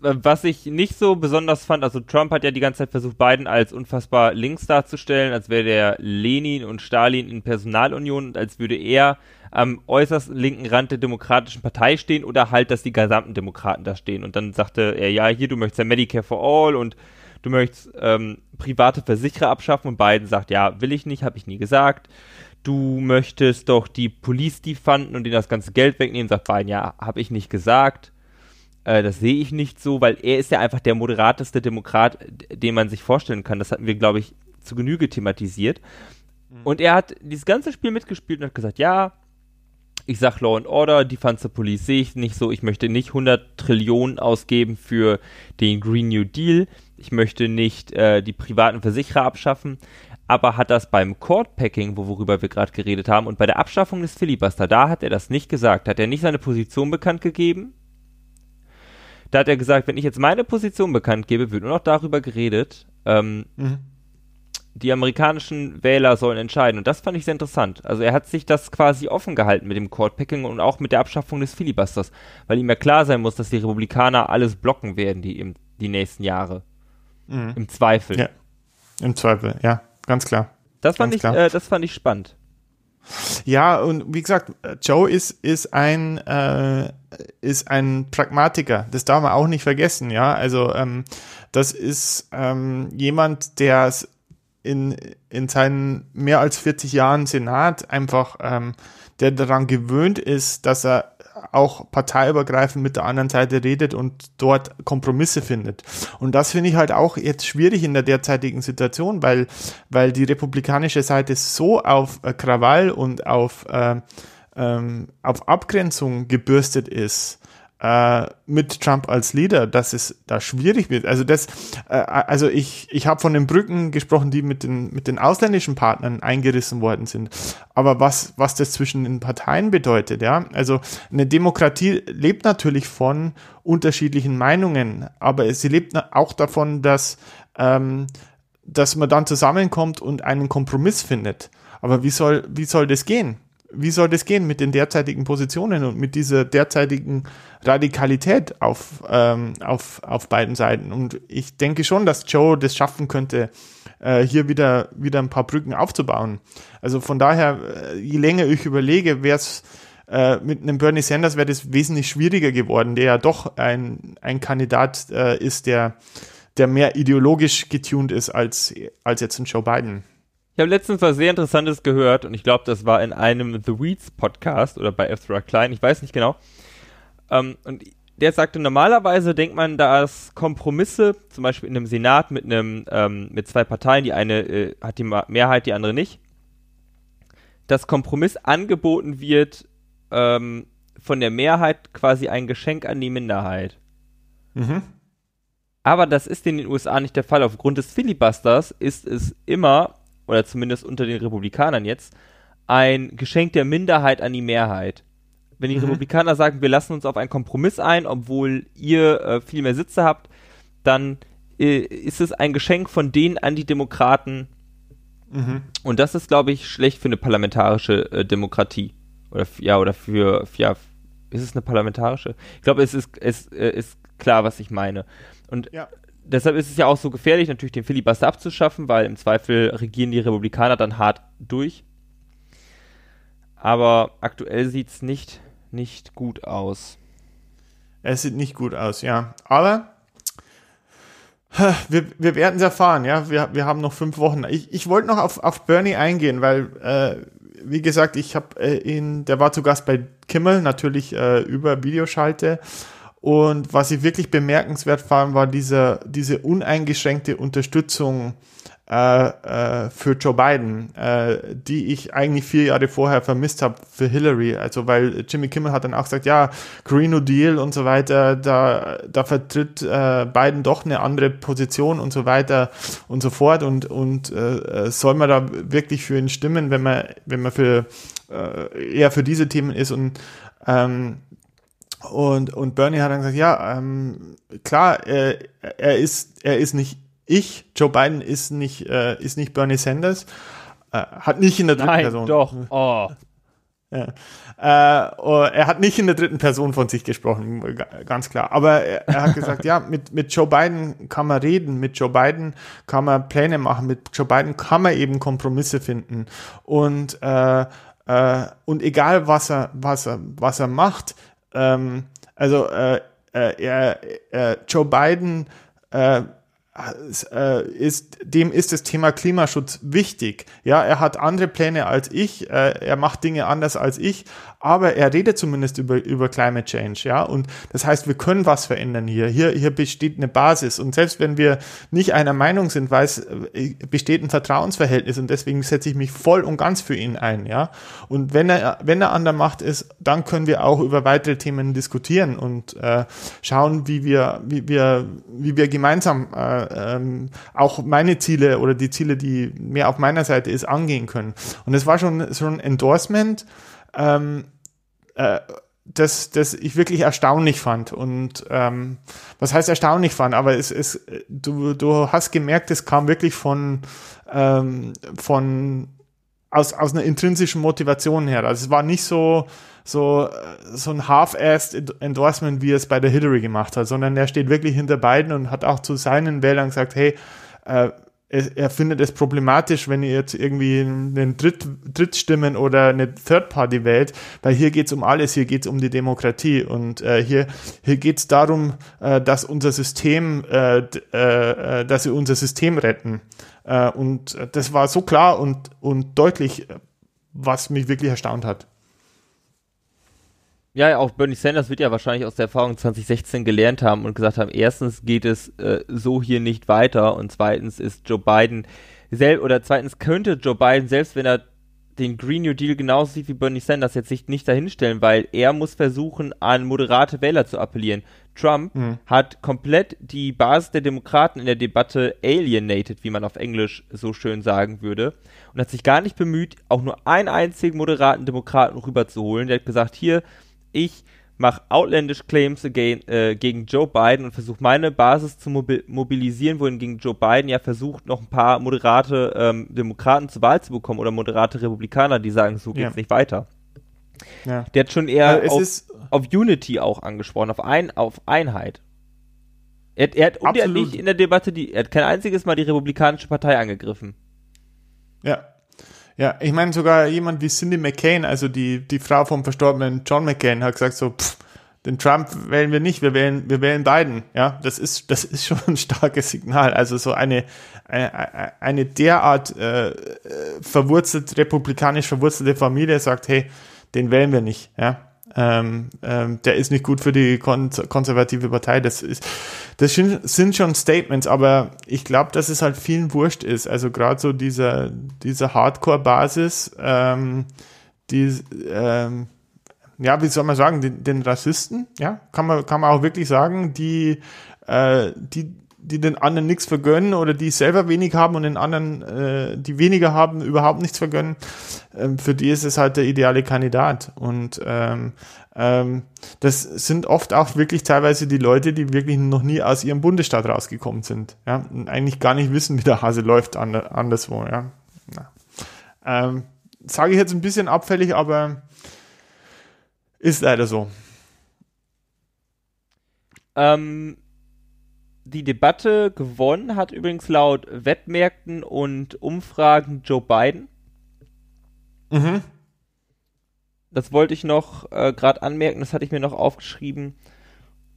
Was ich nicht so besonders fand, also Trump hat ja die ganze Zeit versucht, Biden als unfassbar links darzustellen, als wäre der Lenin und Stalin in Personalunion und als würde er am äußersten linken Rand der Demokratischen Partei stehen oder halt, dass die gesamten Demokraten da stehen. Und dann sagte er, ja, hier, du möchtest ja Medicare for All und du möchtest ähm, private Versicherer abschaffen und Biden sagt, ja, will ich nicht, habe ich nie gesagt du möchtest doch die Police defunden und denen das ganze Geld wegnehmen, sagt Biden, ja, habe ich nicht gesagt. Äh, das sehe ich nicht so, weil er ist ja einfach der moderateste Demokrat, den man sich vorstellen kann. Das hatten wir, glaube ich, zu Genüge thematisiert. Mhm. Und er hat dieses ganze Spiel mitgespielt und hat gesagt, ja, ich sag Law and Order, Defense the Police sehe ich nicht so. Ich möchte nicht 100 Trillionen ausgeben für den Green New Deal. Ich möchte nicht äh, die privaten Versicherer abschaffen aber hat das beim Court-Packing, worüber wir gerade geredet haben, und bei der Abschaffung des Filibuster, da hat er das nicht gesagt. Hat er nicht seine Position bekannt gegeben? Da hat er gesagt, wenn ich jetzt meine Position bekannt gebe, wird nur noch darüber geredet, ähm, mhm. Die amerikanischen Wähler sollen entscheiden. Und das fand ich sehr interessant. Also er hat sich das quasi offen gehalten mit dem Court-Packing und auch mit der Abschaffung des Filibusters, weil ihm ja klar sein muss, dass die Republikaner alles blocken werden, die, im, die nächsten Jahre. Mhm. Im Zweifel. Ja. Im Zweifel, ja ganz klar. Das fand, ich, äh, das fand ich spannend. Ja, und wie gesagt, Joe ist, ist ein, äh, ist ein Pragmatiker. Das darf man auch nicht vergessen, ja. Also, ähm, das ist ähm, jemand, der in, in seinen mehr als 40 Jahren Senat einfach, ähm, der daran gewöhnt ist, dass er auch parteiübergreifend mit der anderen Seite redet und dort Kompromisse findet. Und das finde ich halt auch jetzt schwierig in der derzeitigen Situation, weil, weil die republikanische Seite so auf äh, Krawall und auf, äh, ähm, auf Abgrenzung gebürstet ist, äh, mit Trump als Leader, dass es da schwierig wird. Also das, äh, also ich, ich habe von den Brücken gesprochen, die mit den, mit den ausländischen Partnern eingerissen worden sind. Aber was, was das zwischen den Parteien bedeutet, ja, also eine Demokratie lebt natürlich von unterschiedlichen Meinungen, aber sie lebt auch davon, dass, ähm, dass man dann zusammenkommt und einen Kompromiss findet. Aber wie soll, wie soll das gehen? Wie soll das gehen mit den derzeitigen Positionen und mit dieser derzeitigen Radikalität auf, ähm, auf, auf beiden Seiten? Und ich denke schon, dass Joe das schaffen könnte, äh, hier wieder, wieder ein paar Brücken aufzubauen. Also von daher, äh, je länger ich überlege, wäre es äh, mit einem Bernie Sanders wäre das wesentlich schwieriger geworden, der ja doch ein, ein Kandidat äh, ist, der, der mehr ideologisch getuned ist als, als jetzt ein Joe Biden. Ich habe letztens was sehr Interessantes gehört und ich glaube, das war in einem The Weeds Podcast oder bei Ezra Klein, ich weiß nicht genau. Ähm, und der sagte, normalerweise denkt man, dass Kompromisse, zum Beispiel in einem Senat mit einem, ähm, mit zwei Parteien, die eine äh, hat die Mehrheit, die andere nicht, dass Kompromiss angeboten wird ähm, von der Mehrheit quasi ein Geschenk an die Minderheit. Mhm. Aber das ist in den USA nicht der Fall. Aufgrund des Filibusters ist es immer oder zumindest unter den Republikanern jetzt, ein Geschenk der Minderheit an die Mehrheit. Wenn die mhm. Republikaner sagen, wir lassen uns auf einen Kompromiss ein, obwohl ihr äh, viel mehr Sitze habt, dann äh, ist es ein Geschenk von den Antidemokraten. Mhm. Und das ist, glaube ich, schlecht für eine parlamentarische äh, Demokratie. Oder ja, oder für, ja, ist es eine parlamentarische? Ich glaube, es ist, es äh, ist klar, was ich meine. Und ja. Deshalb ist es ja auch so gefährlich, natürlich den Filibuster abzuschaffen, weil im Zweifel regieren die Republikaner dann hart durch. Aber aktuell sieht es nicht, nicht gut aus. Es sieht nicht gut aus, ja. Aber wir, wir werden es erfahren, ja. Wir, wir haben noch fünf Wochen. Ich, ich wollte noch auf, auf Bernie eingehen, weil, äh, wie gesagt, ich habe äh, ihn, der war zu Gast bei Kimmel, natürlich äh, über Videoschalte. Und was ich wirklich bemerkenswert fand, war diese, diese uneingeschränkte Unterstützung äh, äh, für Joe Biden, äh, die ich eigentlich vier Jahre vorher vermisst habe für Hillary. Also weil Jimmy Kimmel hat dann auch gesagt, ja, Green New Deal und so weiter, da, da vertritt äh, Biden doch eine andere Position und so weiter und so fort. Und, und äh, soll man da wirklich für ihn stimmen, wenn man, wenn man für äh, eher für diese Themen ist und ähm, und, und Bernie hat dann gesagt, ja, ähm, klar, äh, er ist, er ist nicht ich, Joe Biden ist nicht, äh, ist nicht Bernie Sanders, äh, hat nicht in der dritten Nein, Person. Doch, oh. Ja. Äh, oh, er hat nicht in der dritten Person von sich gesprochen, ganz klar. Aber er, er hat gesagt, ja, mit, mit Joe Biden kann man reden, mit Joe Biden kann man Pläne machen, mit Joe Biden kann man eben Kompromisse finden. Und, äh, äh, und egal was er, was er, was er macht, ähm, also äh, äh, äh, Joe Biden äh, äh, ist, dem ist das Thema Klimaschutz wichtig. Ja, er hat andere Pläne als ich, er macht Dinge anders als ich, aber er redet zumindest über, über Climate Change, ja, und das heißt, wir können was verändern hier. Hier, hier besteht eine Basis und selbst wenn wir nicht einer Meinung sind, weil es äh, besteht ein Vertrauensverhältnis und deswegen setze ich mich voll und ganz für ihn ein, ja, und wenn er, wenn er an der Macht ist, dann können wir auch über weitere Themen diskutieren und äh, schauen, wie wir, wie wir, wie wir gemeinsam äh, ähm, auch meine Ziele oder die Ziele, die mehr auf meiner Seite ist, angehen können. Und es war schon so ein Endorsement, ähm, äh, das, das ich wirklich erstaunlich fand. Und ähm, was heißt erstaunlich fand, aber es ist, du, du hast gemerkt, es kam wirklich von, ähm, von aus, aus einer intrinsischen Motivation her. Also es war nicht so, so, so ein half-assed Endorsement, wie es bei der Hillary gemacht hat, sondern er steht wirklich hinter beiden und hat auch zu seinen Wählern gesagt, hey, äh, er, findet es problematisch, wenn ihr jetzt irgendwie einen Dritt, Drittstimmen oder eine Third Party wählt, weil hier geht es um alles, hier geht es um die Demokratie und äh, hier, hier geht es darum, äh, dass unser System, äh, äh, dass wir unser System retten. Äh, und das war so klar und, und deutlich, was mich wirklich erstaunt hat. Ja, auch Bernie Sanders wird ja wahrscheinlich aus der Erfahrung 2016 gelernt haben und gesagt haben, erstens geht es äh, so hier nicht weiter und zweitens ist Joe Biden selbst oder zweitens könnte Joe Biden, selbst wenn er den Green New Deal genauso sieht wie Bernie Sanders, jetzt sich nicht dahinstellen, weil er muss versuchen, an moderate Wähler zu appellieren. Trump mhm. hat komplett die Basis der Demokraten in der Debatte alienated, wie man auf Englisch so schön sagen würde, und hat sich gar nicht bemüht, auch nur einen einzigen moderaten Demokraten rüberzuholen. Der hat gesagt, hier, ich mache outlandish Claims again, äh, gegen Joe Biden und versuche meine Basis zu mobil mobilisieren, wohingegen Joe Biden ja versucht, noch ein paar moderate ähm, Demokraten zur Wahl zu bekommen oder moderate Republikaner, die sagen, so geht's ja. nicht weiter. Ja. Der hat schon eher ja, auf, auf, Unity auch angesprochen, auf, ein, auf Einheit. Er, er hat, und er hat nicht in der Debatte, die, er hat kein einziges Mal die Republikanische Partei angegriffen. Ja, ja, ich meine sogar jemand wie Cindy McCain, also die, die Frau vom verstorbenen John McCain, hat gesagt so, pff, den Trump wählen wir nicht, wir wählen, wir wählen Biden. Ja, das ist, das ist schon ein starkes Signal. Also so eine, eine, eine derart äh, verwurzelt, republikanisch verwurzelte Familie sagt, hey, den wählen wir nicht. Ja, ähm, ähm, der ist nicht gut für die kon konservative Partei. Das ist, das sind schon Statements, aber ich glaube, dass es halt vielen wurscht ist. Also gerade so dieser, diese Hardcore-Basis, ähm, die, ähm, ja, wie soll man sagen, den, den Rassisten, ja, kann man, kann man auch wirklich sagen, die, äh, die die den anderen nichts vergönnen oder die selber wenig haben und den anderen, äh, die weniger haben, überhaupt nichts vergönnen, ähm, für die ist es halt der ideale Kandidat. Und ähm, ähm, das sind oft auch wirklich teilweise die Leute, die wirklich noch nie aus ihrem Bundesstaat rausgekommen sind. Ja, und eigentlich gar nicht wissen, wie der Hase läuft an, anderswo. Ja. Ähm, Sage ich jetzt ein bisschen abfällig, aber ist leider so. Ähm, die Debatte gewonnen hat übrigens laut Wettmärkten und Umfragen Joe Biden. Mhm. Das wollte ich noch äh, gerade anmerken, das hatte ich mir noch aufgeschrieben.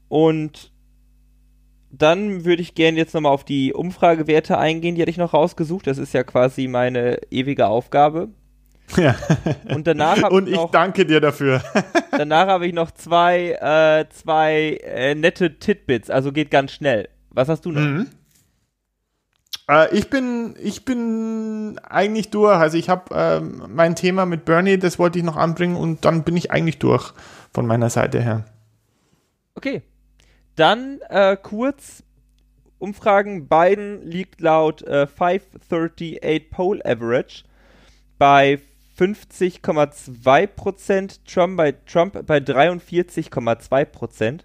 Und dann würde ich gerne jetzt nochmal auf die Umfragewerte eingehen, die hatte ich noch rausgesucht. Das ist ja quasi meine ewige Aufgabe. Ja. Und danach Und ich noch, danke dir dafür. danach habe ich noch zwei, äh, zwei äh, nette Titbits, also geht ganz schnell. Was hast du noch? Mhm. Äh, ich bin, ich bin eigentlich durch. Also ich habe ähm, mein Thema mit Bernie, das wollte ich noch anbringen und dann bin ich eigentlich durch von meiner Seite her. Okay. Dann äh, kurz Umfragen. Biden liegt laut äh, 538 Poll Average bei 50,2 Trump bei, Trump bei 43,2%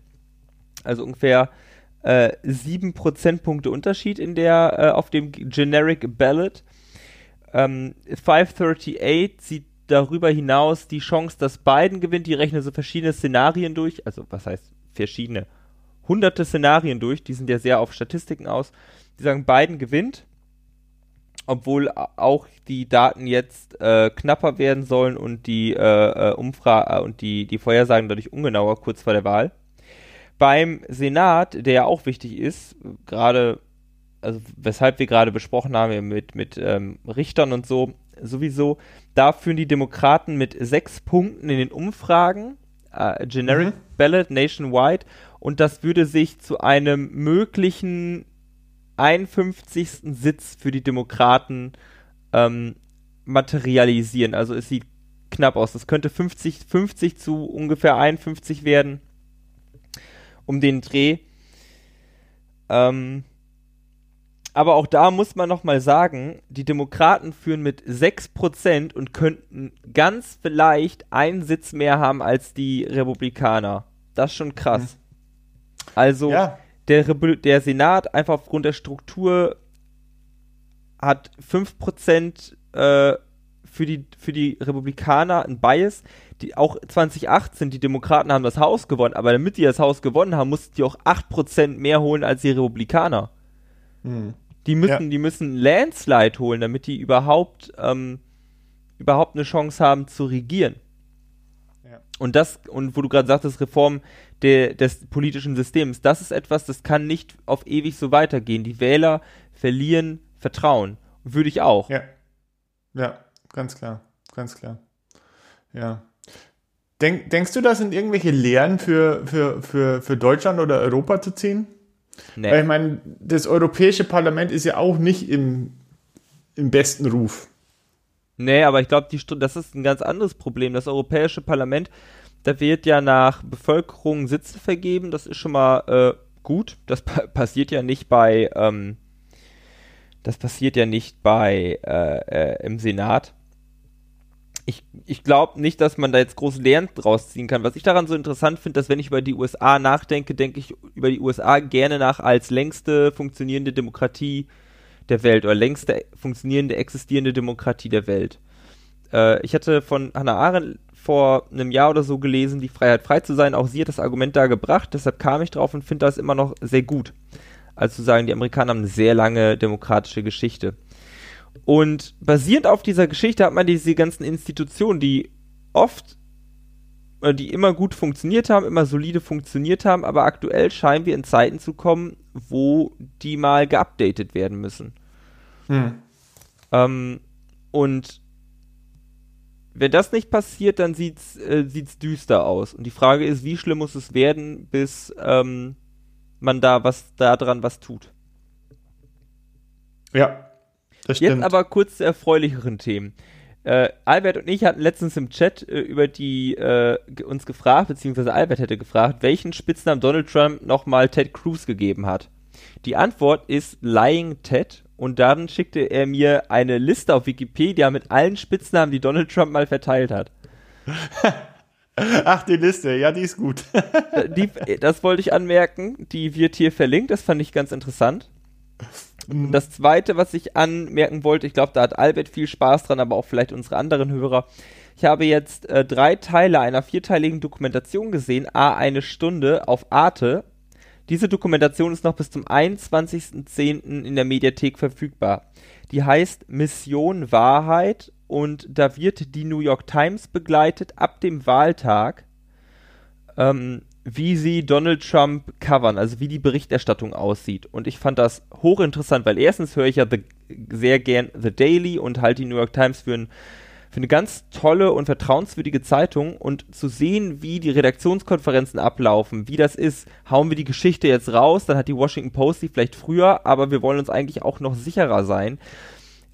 Also ungefähr äh, 7 Prozentpunkte Unterschied in der, äh, auf dem Generic Ballot. Ähm, 538 sieht darüber hinaus die Chance, dass Biden gewinnt. Die rechnen so verschiedene Szenarien durch. Also, was heißt verschiedene? Hunderte Szenarien durch. Die sind ja sehr auf Statistiken aus. Die sagen, Biden gewinnt obwohl auch die Daten jetzt äh, knapper werden sollen und die äh, äh Umfrage äh, und die, die Vorhersagen dadurch ungenauer kurz vor der Wahl. Beim Senat, der ja auch wichtig ist, gerade, also weshalb wir gerade besprochen haben mit, mit ähm, Richtern und so, sowieso, da führen die Demokraten mit sechs Punkten in den Umfragen, äh, Generic mhm. Ballot nationwide, und das würde sich zu einem möglichen 51. Sitz für die Demokraten ähm, materialisieren. Also es sieht knapp aus. Das könnte 50, 50 zu ungefähr 51 werden. Um den Dreh. Ähm, aber auch da muss man nochmal sagen, die Demokraten führen mit 6% und könnten ganz vielleicht einen Sitz mehr haben als die Republikaner. Das ist schon krass. Mhm. Also, ja der, der Senat einfach aufgrund der Struktur hat 5% äh, für, die, für die Republikaner ein Bias. Die, auch 2018, die Demokraten haben das Haus gewonnen, aber damit die das Haus gewonnen haben, mussten die auch 8% mehr holen als die Republikaner. Hm. Die müssen, ja. die müssen Landslide holen, damit die überhaupt, ähm, überhaupt eine Chance haben zu regieren. Ja. Und das, und wo du gerade sagtest, Reform de, des politischen Systems. Das ist etwas, das kann nicht auf ewig so weitergehen. Die Wähler verlieren Vertrauen. Würde ich auch. Ja. Ja, ganz klar. Ganz klar. Ja. Denk, denkst du, das sind irgendwelche Lehren für, für, für, für Deutschland oder Europa zu ziehen? Nee. Weil ich meine, das Europäische Parlament ist ja auch nicht im, im besten Ruf. Nee, aber ich glaube, das ist ein ganz anderes Problem. Das Europäische Parlament da wird ja nach Bevölkerung Sitze vergeben. Das ist schon mal äh, gut. Das pa passiert ja nicht bei, ähm, das passiert ja nicht bei äh, äh, im Senat. Ich, ich glaube nicht, dass man da jetzt große Lehren draus ziehen kann. Was ich daran so interessant finde, dass wenn ich über die USA nachdenke, denke ich über die USA gerne nach als längste funktionierende Demokratie der Welt oder längste funktionierende, existierende Demokratie der Welt. Äh, ich hatte von Hannah Arendt vor einem Jahr oder so gelesen, die Freiheit frei zu sein. Auch sie hat das Argument da gebracht, deshalb kam ich drauf und finde das immer noch sehr gut. Also zu sagen, die Amerikaner haben eine sehr lange demokratische Geschichte. Und basierend auf dieser Geschichte hat man diese ganzen Institutionen, die oft oder die immer gut funktioniert haben, immer solide funktioniert haben, aber aktuell scheinen wir in Zeiten zu kommen, wo die mal geupdatet werden müssen. Hm. Ähm, und wenn das nicht passiert, dann sieht's, äh, sieht's düster aus. Und die Frage ist, wie schlimm muss es werden, bis ähm, man da was daran was tut. Ja, das stimmt. Jetzt aber kurz zu erfreulicheren Themen. Äh, Albert und ich hatten letztens im Chat äh, über die äh, uns gefragt, beziehungsweise Albert hätte gefragt, welchen Spitznamen Donald Trump nochmal Ted Cruz gegeben hat. Die Antwort ist Lying Ted und dann schickte er mir eine Liste auf Wikipedia mit allen Spitznamen, die Donald Trump mal verteilt hat. Ach, die Liste, ja, die ist gut. die, das wollte ich anmerken, die wird hier verlinkt, das fand ich ganz interessant. Und das zweite, was ich anmerken wollte, ich glaube, da hat Albert viel Spaß dran, aber auch vielleicht unsere anderen Hörer. Ich habe jetzt äh, drei Teile einer vierteiligen Dokumentation gesehen, a eine Stunde auf Arte. Diese Dokumentation ist noch bis zum 21.10. in der Mediathek verfügbar. Die heißt Mission Wahrheit und da wird die New York Times begleitet ab dem Wahltag, ähm, wie sie Donald Trump covern, also wie die Berichterstattung aussieht. Und ich fand das hochinteressant, weil erstens höre ich ja the, sehr gern The Daily und halte die New York Times für ein für eine ganz tolle und vertrauenswürdige Zeitung und zu sehen, wie die Redaktionskonferenzen ablaufen, wie das ist, hauen wir die Geschichte jetzt raus, dann hat die Washington Post die vielleicht früher, aber wir wollen uns eigentlich auch noch sicherer sein.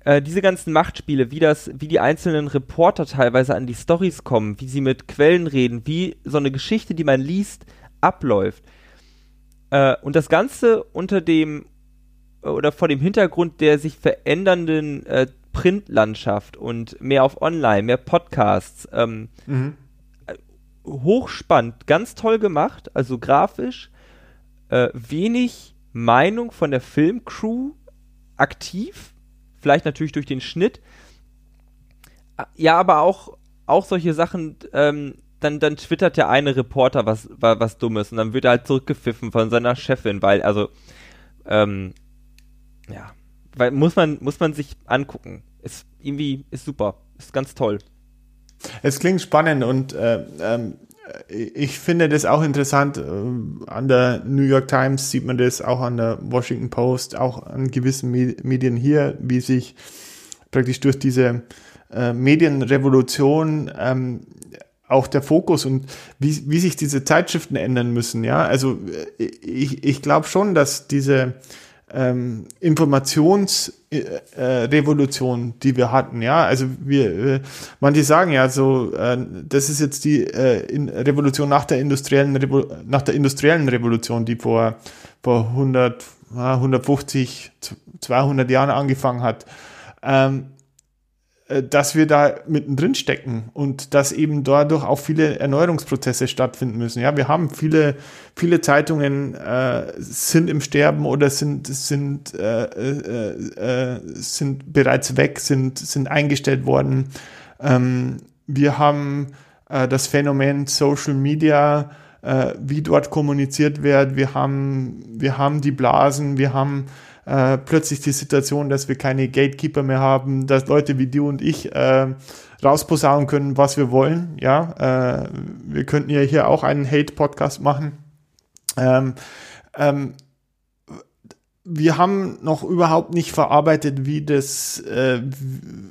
Äh, diese ganzen Machtspiele, wie das, wie die einzelnen Reporter teilweise an die Stories kommen, wie sie mit Quellen reden, wie so eine Geschichte, die man liest, abläuft. Äh, und das Ganze unter dem oder vor dem Hintergrund der sich verändernden äh, Printlandschaft und mehr auf Online, mehr Podcasts. Ähm, mhm. Hochspannend, ganz toll gemacht, also grafisch. Äh, wenig Meinung von der Filmcrew aktiv, vielleicht natürlich durch den Schnitt. Ja, aber auch, auch solche Sachen, ähm, dann, dann twittert der eine Reporter was, was, was Dummes und dann wird er halt zurückgepfiffen von seiner Chefin, weil, also, ähm, ja, weil muss man, muss man sich angucken. Ist irgendwie, ist super. Ist ganz toll. Es klingt spannend und äh, ähm, ich finde das auch interessant. Äh, an der New York Times sieht man das, auch an der Washington Post, auch an gewissen Medien hier, wie sich praktisch durch diese äh, Medienrevolution ähm, auch der Fokus und wie, wie sich diese Zeitschriften ändern müssen. Ja, also äh, ich, ich glaube schon, dass diese ähm, Informationsrevolution, äh, die wir hatten. Ja, also wir, äh, manche sagen ja so, äh, das ist jetzt die äh, Revolution nach der industriellen Revo nach der industriellen Revolution, die vor vor 100, 150, 200 Jahren angefangen hat. Ähm, äh, dass wir da mittendrin stecken und dass eben dadurch auch viele Erneuerungsprozesse stattfinden müssen. Ja, wir haben viele, viele Zeitungen äh, sind im Sterben oder sind, sind, äh, äh, äh, sind bereits weg, sind, sind eingestellt worden. Ähm, wir haben äh, das Phänomen Social Media, wie dort kommuniziert wird. Wir haben, wir haben die Blasen, wir haben äh, plötzlich die Situation, dass wir keine Gatekeeper mehr haben, dass Leute wie du und ich äh, rausposaunen können, was wir wollen. Ja, äh, wir könnten ja hier auch einen Hate-Podcast machen. Ähm, ähm, wir haben noch überhaupt nicht verarbeitet, wie das äh,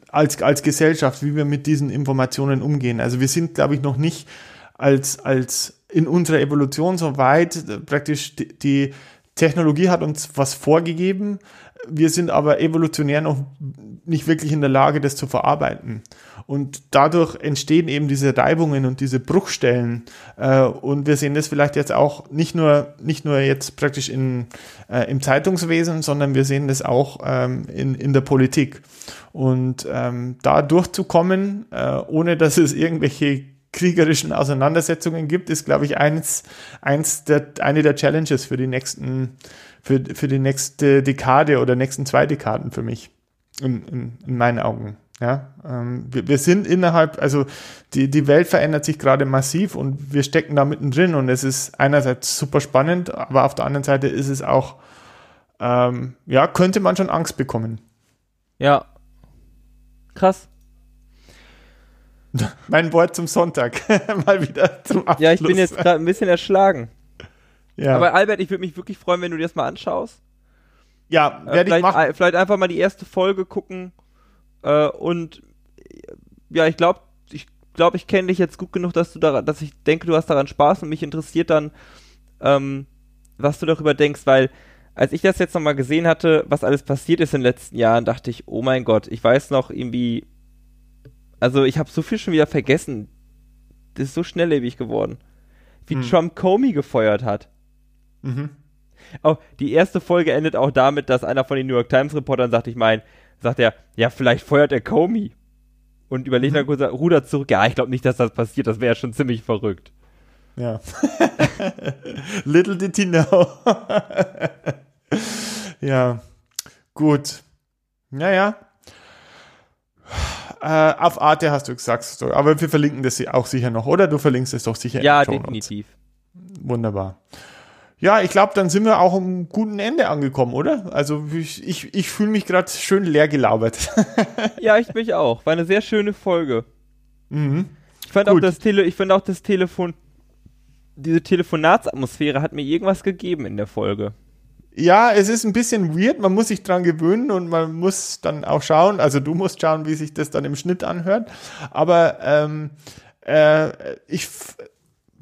als, als Gesellschaft, wie wir mit diesen Informationen umgehen. Also wir sind, glaube ich, noch nicht als, als in unserer Evolution so weit, äh, praktisch die, die Technologie hat uns was vorgegeben, wir sind aber evolutionär noch nicht wirklich in der Lage, das zu verarbeiten. Und dadurch entstehen eben diese Reibungen und diese Bruchstellen. Äh, und wir sehen das vielleicht jetzt auch nicht nur, nicht nur jetzt praktisch in, äh, im Zeitungswesen, sondern wir sehen das auch ähm, in, in der Politik. Und ähm, da durchzukommen, äh, ohne dass es irgendwelche kriegerischen Auseinandersetzungen gibt, ist, glaube ich, eins, eins der, eine der Challenges für die nächsten, für, für die nächste Dekade oder nächsten zwei Dekaden für mich. In, in, in meinen Augen. Ja, ähm, wir, wir sind innerhalb, also die, die Welt verändert sich gerade massiv und wir stecken da mittendrin und es ist einerseits super spannend, aber auf der anderen Seite ist es auch, ähm, ja, könnte man schon Angst bekommen. Ja. Krass. Mein Wort zum Sonntag. Mal wieder zum Abschluss. Ja, ich bin jetzt gerade ein bisschen erschlagen. Ja. Aber Albert, ich würde mich wirklich freuen, wenn du dir das mal anschaust. Ja, äh, werde ich machen. Vielleicht einfach mal die erste Folge gucken. Äh, und ja, ich glaube, ich glaube, ich kenne dich jetzt gut genug, dass du daran, dass ich denke, du hast daran Spaß und mich interessiert dann, ähm, was du darüber denkst, weil als ich das jetzt nochmal gesehen hatte, was alles passiert ist in den letzten Jahren, dachte ich, oh mein Gott, ich weiß noch irgendwie, also ich habe so viel schon wieder vergessen. Das ist so schnelllebig geworden. Wie hm. Trump Comey gefeuert hat. Mhm. Oh, die erste Folge endet auch damit, dass einer von den New York Times Reportern sagt, ich meine, sagt er, ja, vielleicht feuert er Comey. Und überlegt dann kurz, rudert zurück. Ja, ich glaube nicht, dass das passiert. Das wäre schon ziemlich verrückt. Ja. Little did he know. ja. Gut. Naja. Äh, auf Arte hast du gesagt, aber wir verlinken das auch sicher noch, oder? Du verlinkst es doch sicher. Ja, definitiv. Wunderbar. Ja, ich glaube, dann sind wir auch am guten Ende angekommen, oder? Also ich, ich, ich fühle mich gerade schön leer gelabert. ja, ich mich auch. War eine sehr schöne Folge. Mhm. Ich fand Gut. auch das Tele, ich fand auch das Telefon, diese Telefonatsatmosphäre hat mir irgendwas gegeben in der Folge. Ja, es ist ein bisschen weird, man muss sich dran gewöhnen und man muss dann auch schauen, also du musst schauen, wie sich das dann im Schnitt anhört. Aber ähm, äh, ich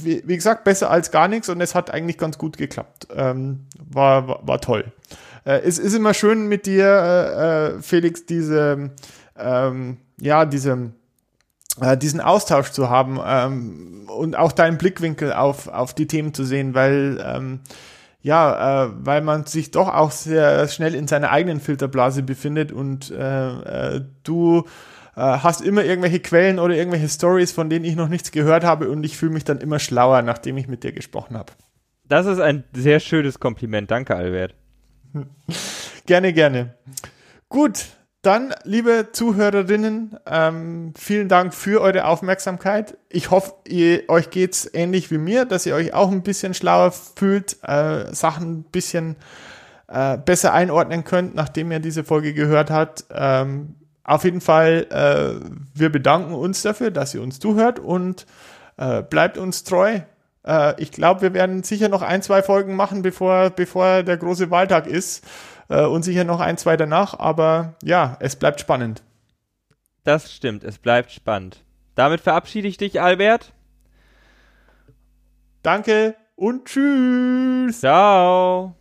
wie, wie, gesagt, besser als gar nichts und es hat eigentlich ganz gut geklappt. Ähm, war, war, war, toll. Äh, es ist immer schön mit dir, äh, äh Felix, diese, ähm, ja, diese, äh, diesen Austausch zu haben ähm, und auch deinen Blickwinkel auf, auf die Themen zu sehen, weil, ähm, ja, äh, weil man sich doch auch sehr schnell in seiner eigenen Filterblase befindet und äh, äh, du äh, hast immer irgendwelche Quellen oder irgendwelche Stories, von denen ich noch nichts gehört habe und ich fühle mich dann immer schlauer, nachdem ich mit dir gesprochen habe. Das ist ein sehr schönes Kompliment. Danke, Albert. gerne, gerne. Gut, dann, liebe Zuhörerinnen, ähm, vielen Dank für eure Aufmerksamkeit. Ich hoffe, ihr, euch geht's ähnlich wie mir, dass ihr euch auch ein bisschen schlauer fühlt, äh, Sachen ein bisschen äh, besser einordnen könnt, nachdem ihr diese Folge gehört habt. Ähm, auf jeden Fall, äh, wir bedanken uns dafür, dass ihr uns zuhört und äh, bleibt uns treu. Äh, ich glaube, wir werden sicher noch ein, zwei Folgen machen, bevor, bevor der große Wahltag ist äh, und sicher noch ein, zwei danach. Aber ja, es bleibt spannend. Das stimmt, es bleibt spannend. Damit verabschiede ich dich, Albert. Danke und tschüss. Ciao.